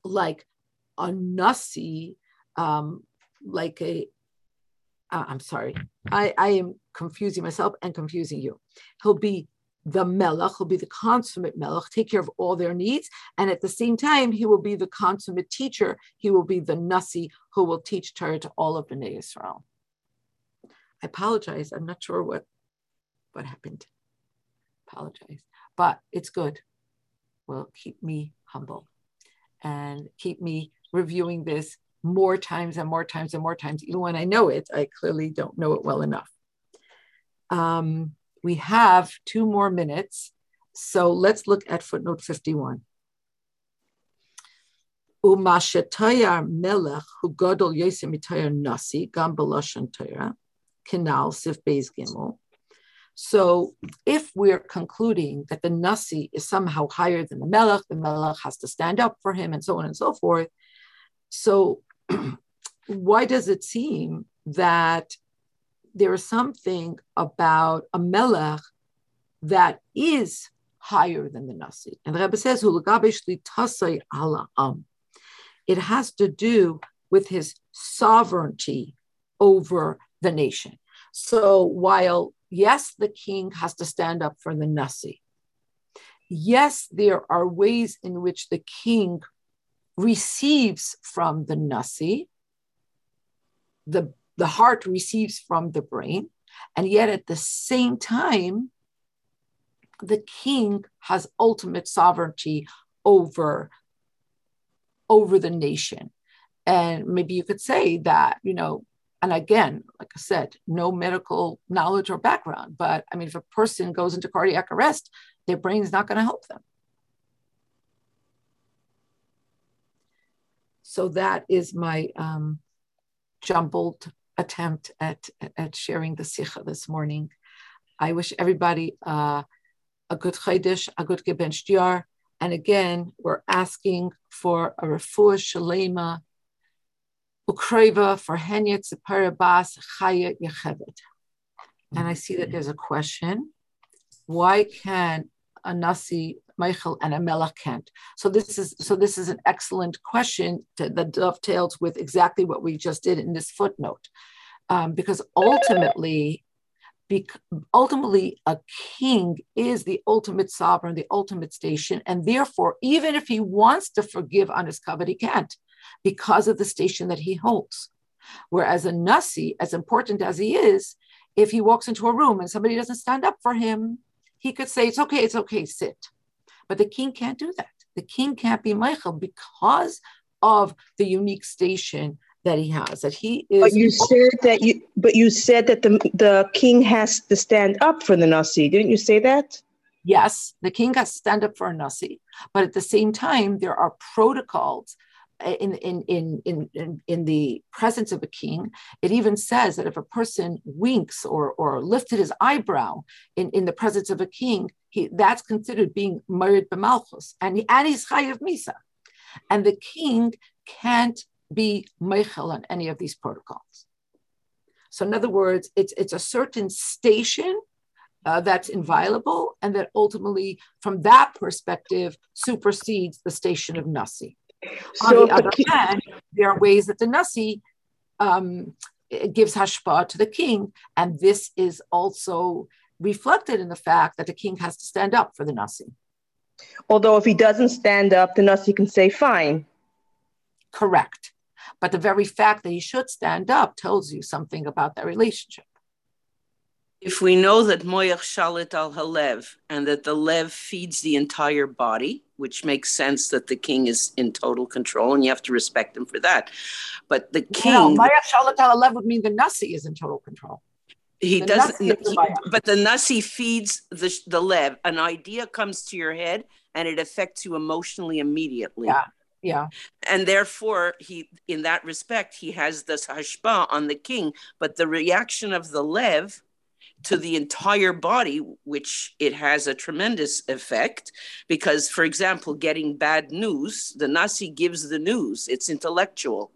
like a Nasi, um, like a uh, I'm sorry, I, I am confusing myself and confusing you. He'll be the melech, he'll be the consummate melech, take care of all their needs. And at the same time, he will be the consummate teacher. He will be the nasi who will teach Torah to all of Bnei Israel. I apologize. I'm not sure what, what happened. Apologize. But it's good. Will keep me humble and keep me reviewing this more times and more times and more times. Even when I know it, I clearly don't know it well enough. Um, we have two more minutes. So let's look at footnote 51. Umashetayar melech hu gadol yosemitayar nasi gam belashon Torah sif beis gimel. So if we're concluding that the nasi is somehow higher than the melech, the melech has to stand up for him, and so on and so forth. So why does it seem that there is something about a melech that is higher than the nasi? And the Rebbe says, ala am. it has to do with his sovereignty over the nation. So while, yes, the king has to stand up for the nasi, yes, there are ways in which the king receives from the nasi, the, the heart receives from the brain, and yet at the same time, the king has ultimate sovereignty over, over the nation. And maybe you could say that, you know, and again, like I said, no medical knowledge or background, but I mean, if a person goes into cardiac arrest, their brain's not going to help them. So that is my um, jumbled attempt at, at sharing the Sikha this morning. I wish everybody uh, a good Chaydish, a good Gebench. And again, we're asking for a refuah shalema Ukreva for Henyet Parabas Chaya Yechevet. And I see that there's a question. Why can a Nasi mochel and a Melech can't? So this is so this is an excellent question to, that dovetails with exactly what we just did in this footnote. Um, because ultimately, ultimately a king is the ultimate sovereign, the ultimate station, and therefore, even if he wants to forgive on his kovod, he can't because of the station that he holds. Whereas a nasi, as important as he is, if he walks into a room and somebody doesn't stand up for him, he could say, It's okay, it's okay, sit. But the king can't do that. The king can't be mochel because of the unique station that he has. That he is. But you said that you. But you said that the the king has to stand up for the nasi. Didn't you say that? Yes, the king has to stand up for a nasi, but at the same time, there are protocols in, in, in, in, in, the presence of a king, it even says that if a person winks or, or lifted his eyebrow in, in the presence of a king, he, that's considered being mored b'malchus, and, and he's chayiv misa. And the king can't be mochel on any of these protocols. So in other words, it's, it's a certain station uh, that's inviolable and that ultimately, from that perspective, supersedes the station of Nasi. So On the other hand, there are ways that the Nasi um, gives hashpa to the king, and this is also reflected in the fact that the king has to stand up for the Nasi. Although if he doesn't stand up, the Nasi can say fine. Correct. But the very fact that he should stand up tells you something about that relationship. If we know that moyach shalit al halev and that the lev feeds the entire body, which makes sense that the king is in total control and you have to respect him for that. But the king. No, moyach shalit al halev would mean the nasi is in total control. He the doesn't, he, but the nasi feeds the, the lev. An idea comes to your head and it affects you emotionally immediately. Yeah yeah and therefore he in that respect he has this hashpa on the king but the reaction of the lev to the entire body, which it has a tremendous effect. Because, for example, getting bad news, the Nasi gives the news, it's intellectual.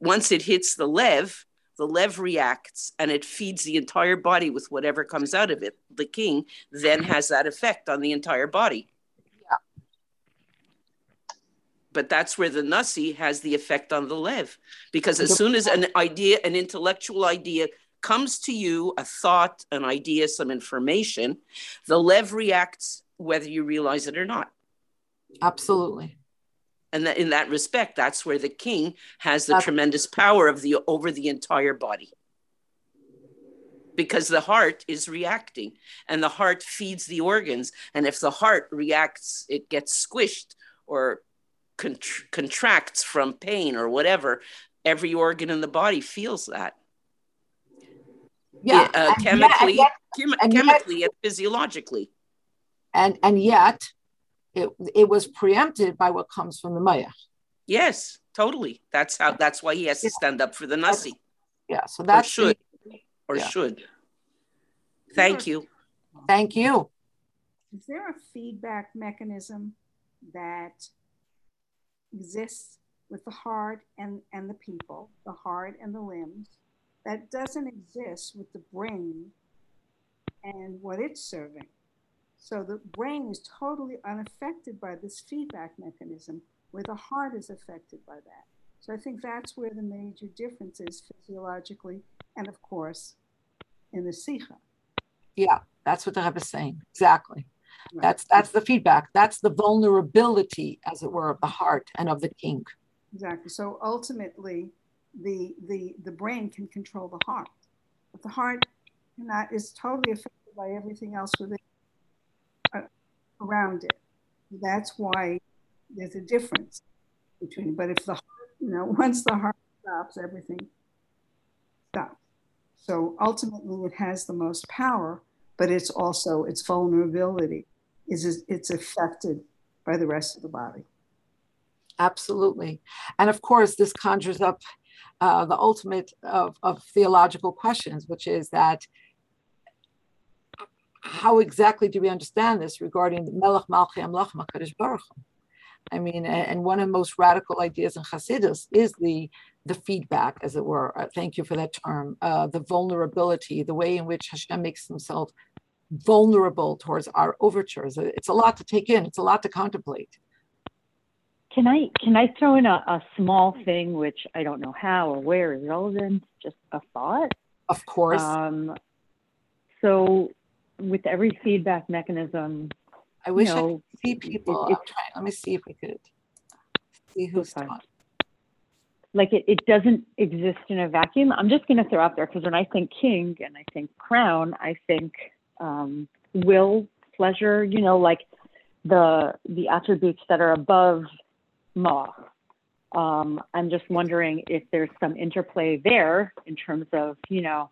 Once it hits the lev, the lev reacts and it feeds the entire body with whatever comes out of it. The king then has that effect on the entire body. Yeah. But that's where the Nasi has the effect on the lev. Because as soon as an idea, an intellectual idea, comes to you a thought, an idea, some information, the lev reacts whether you realize it or not. Absolutely. And that in that respect, that's where the king has the tremendous power of the over the entire body. Because the heart is reacting and the heart feeds the organs. And if the heart reacts, it gets squished or contr- contracts from pain or whatever, every organ in the body feels that yeah, uh, chemically, yet, chem- chemically yet, and physiologically. And and yet, it it was preempted by what comes from the Maya. Yes, totally. That's how. That's why he has to stand up for the Nasi. Yeah. So that should the, or yeah. should. Thank you. Thank you. Is there a feedback mechanism that exists with the heart and, and the people, the heart and the limbs, that doesn't exist with the brain and what it's serving. So the brain is totally unaffected by this feedback mechanism, where the heart is affected by that. So I think that's where the major difference is physiologically, and of course, in the sikha. Yeah, that's what the Rebbe is saying. Exactly. Right. That's that's the feedback. That's the vulnerability, as it were, of the heart and of the king. Exactly. So ultimately, the the the brain can control the heart, but the heart cannot is totally affected by everything else within uh, around it. That's why there's a difference between. But if the heart, you know, once the heart stops, everything stops. So ultimately, it has the most power, but it's also its vulnerability is it's affected by the rest of the body. Absolutely. And of course, this conjures up uh, the ultimate of, of theological questions, which is that how exactly do we understand this regarding Melech Malchei HaMelachim HaKadosh Baruch I mean, and one of the most radical ideas in Hasidus is the the feedback, as it were. Uh, thank you for that term. Uh, the vulnerability, the way in which Hashem makes himself vulnerable towards our overtures. It's a lot to take in. It's a lot to contemplate. Can I can I throw in a, a small thing which I don't know how or where is relevant? Just a thought. Of course. Um, so with every feedback mechanism, I wish you I could see people. it- trying. Let me see if we could see who's fine. talking. like it, it doesn't exist in a vacuum. I'm just going to throw out there because when I think king and I think crown, I think um, will, pleasure, you know, like the the attributes that are above ma. Um, I'm just wondering if there's some interplay there in terms of, you know,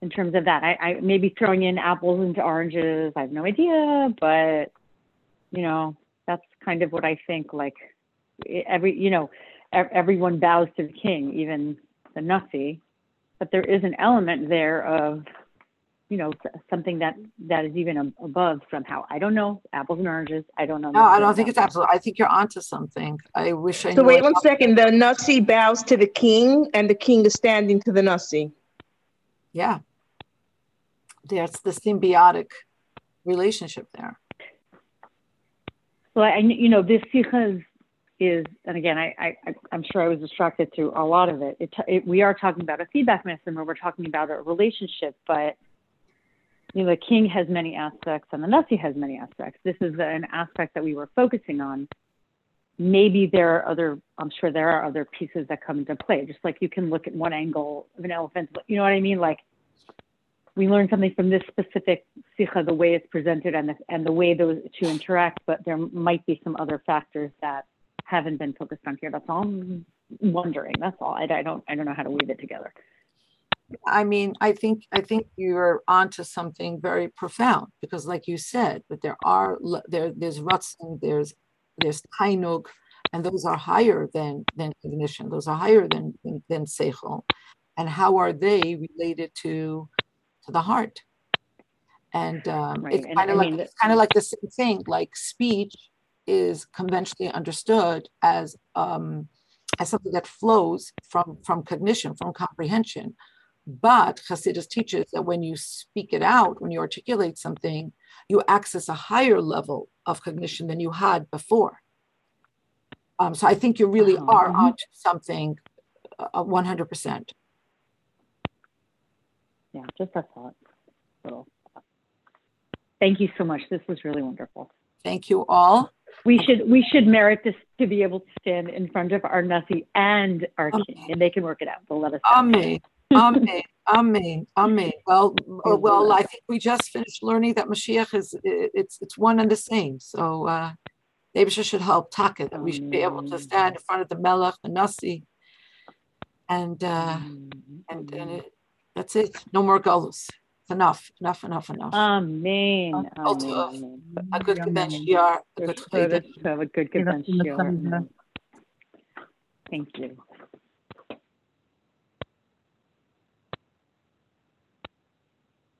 in terms of that. I, I maybe throwing in apples into oranges. I have no idea, but you know, that's kind of what I think. Like every, you know, everyone bows to the king, even the Nasi. But there is an element there of, you know, something that that is even ab- above somehow. I don't know. Apples and oranges. I don't know. No, I don't think it's about absolute. I think you're onto something. I wish I So knew. wait one second. The Nasi bows to the king, and the king is standing to the Nasi. Yeah. There's the symbiotic relationship there. Well, I, you know, this sikha is, is, and again, I, I, I- I'm sure I was distracted through a lot of it. It, it. We are talking about a feedback mechanism, or we're talking about a relationship, but you know, the king has many aspects, and the Nasi has many aspects. This is an aspect that we were focusing on. Maybe there are other. I'm sure there are other pieces that come into play. Just like you can look at one angle of an elephant. You know what I mean? Like we learn something from this specific sikha, the way it's presented and the, and the way those two interact, but there might be some other factors that haven't been focused on here. That's all I'm wondering. That's all. I, I don't I don't know how to weave it together. I mean, I think I think you're onto something very profound because, like you said, that there are there there's rutzin, there's there's tainug, and those are higher than than cognition. Those are higher than than, than seichel, and how are they related to to the heart? And um, Right, it's kind of like mean, it's kind of like the same thing. Like speech is conventionally understood as um, as something that flows from from cognition, from comprehension. But Hasidus teaches that when you speak it out, when you articulate something, you access a higher level of cognition than you had before. Um, so I think you really Uh-huh. are onto something uh, 100%. Yeah, just a thought. Little. Thank you so much. This was really wonderful. Thank you all. We should we should merit this to be able to stand in front of our Nasi and our king, and they can work it out. They'll let us. know. Amen. Amen. Amen. Amen. Well, uh, well, I think we just finished learning that Mashiach is it's it's one and the same. So uh maybe she should help Taka that we should be able to stand in front of the Melech, the Nasi, and uh Mhm. and and it, that's it. No more galus. It's enough. Enough. Enough. Enough. Amen. Um, Amen. a good Amen. convention. Yeah. A Good good for Chayden. this. Have a good convention. the thumbs up. Thank you.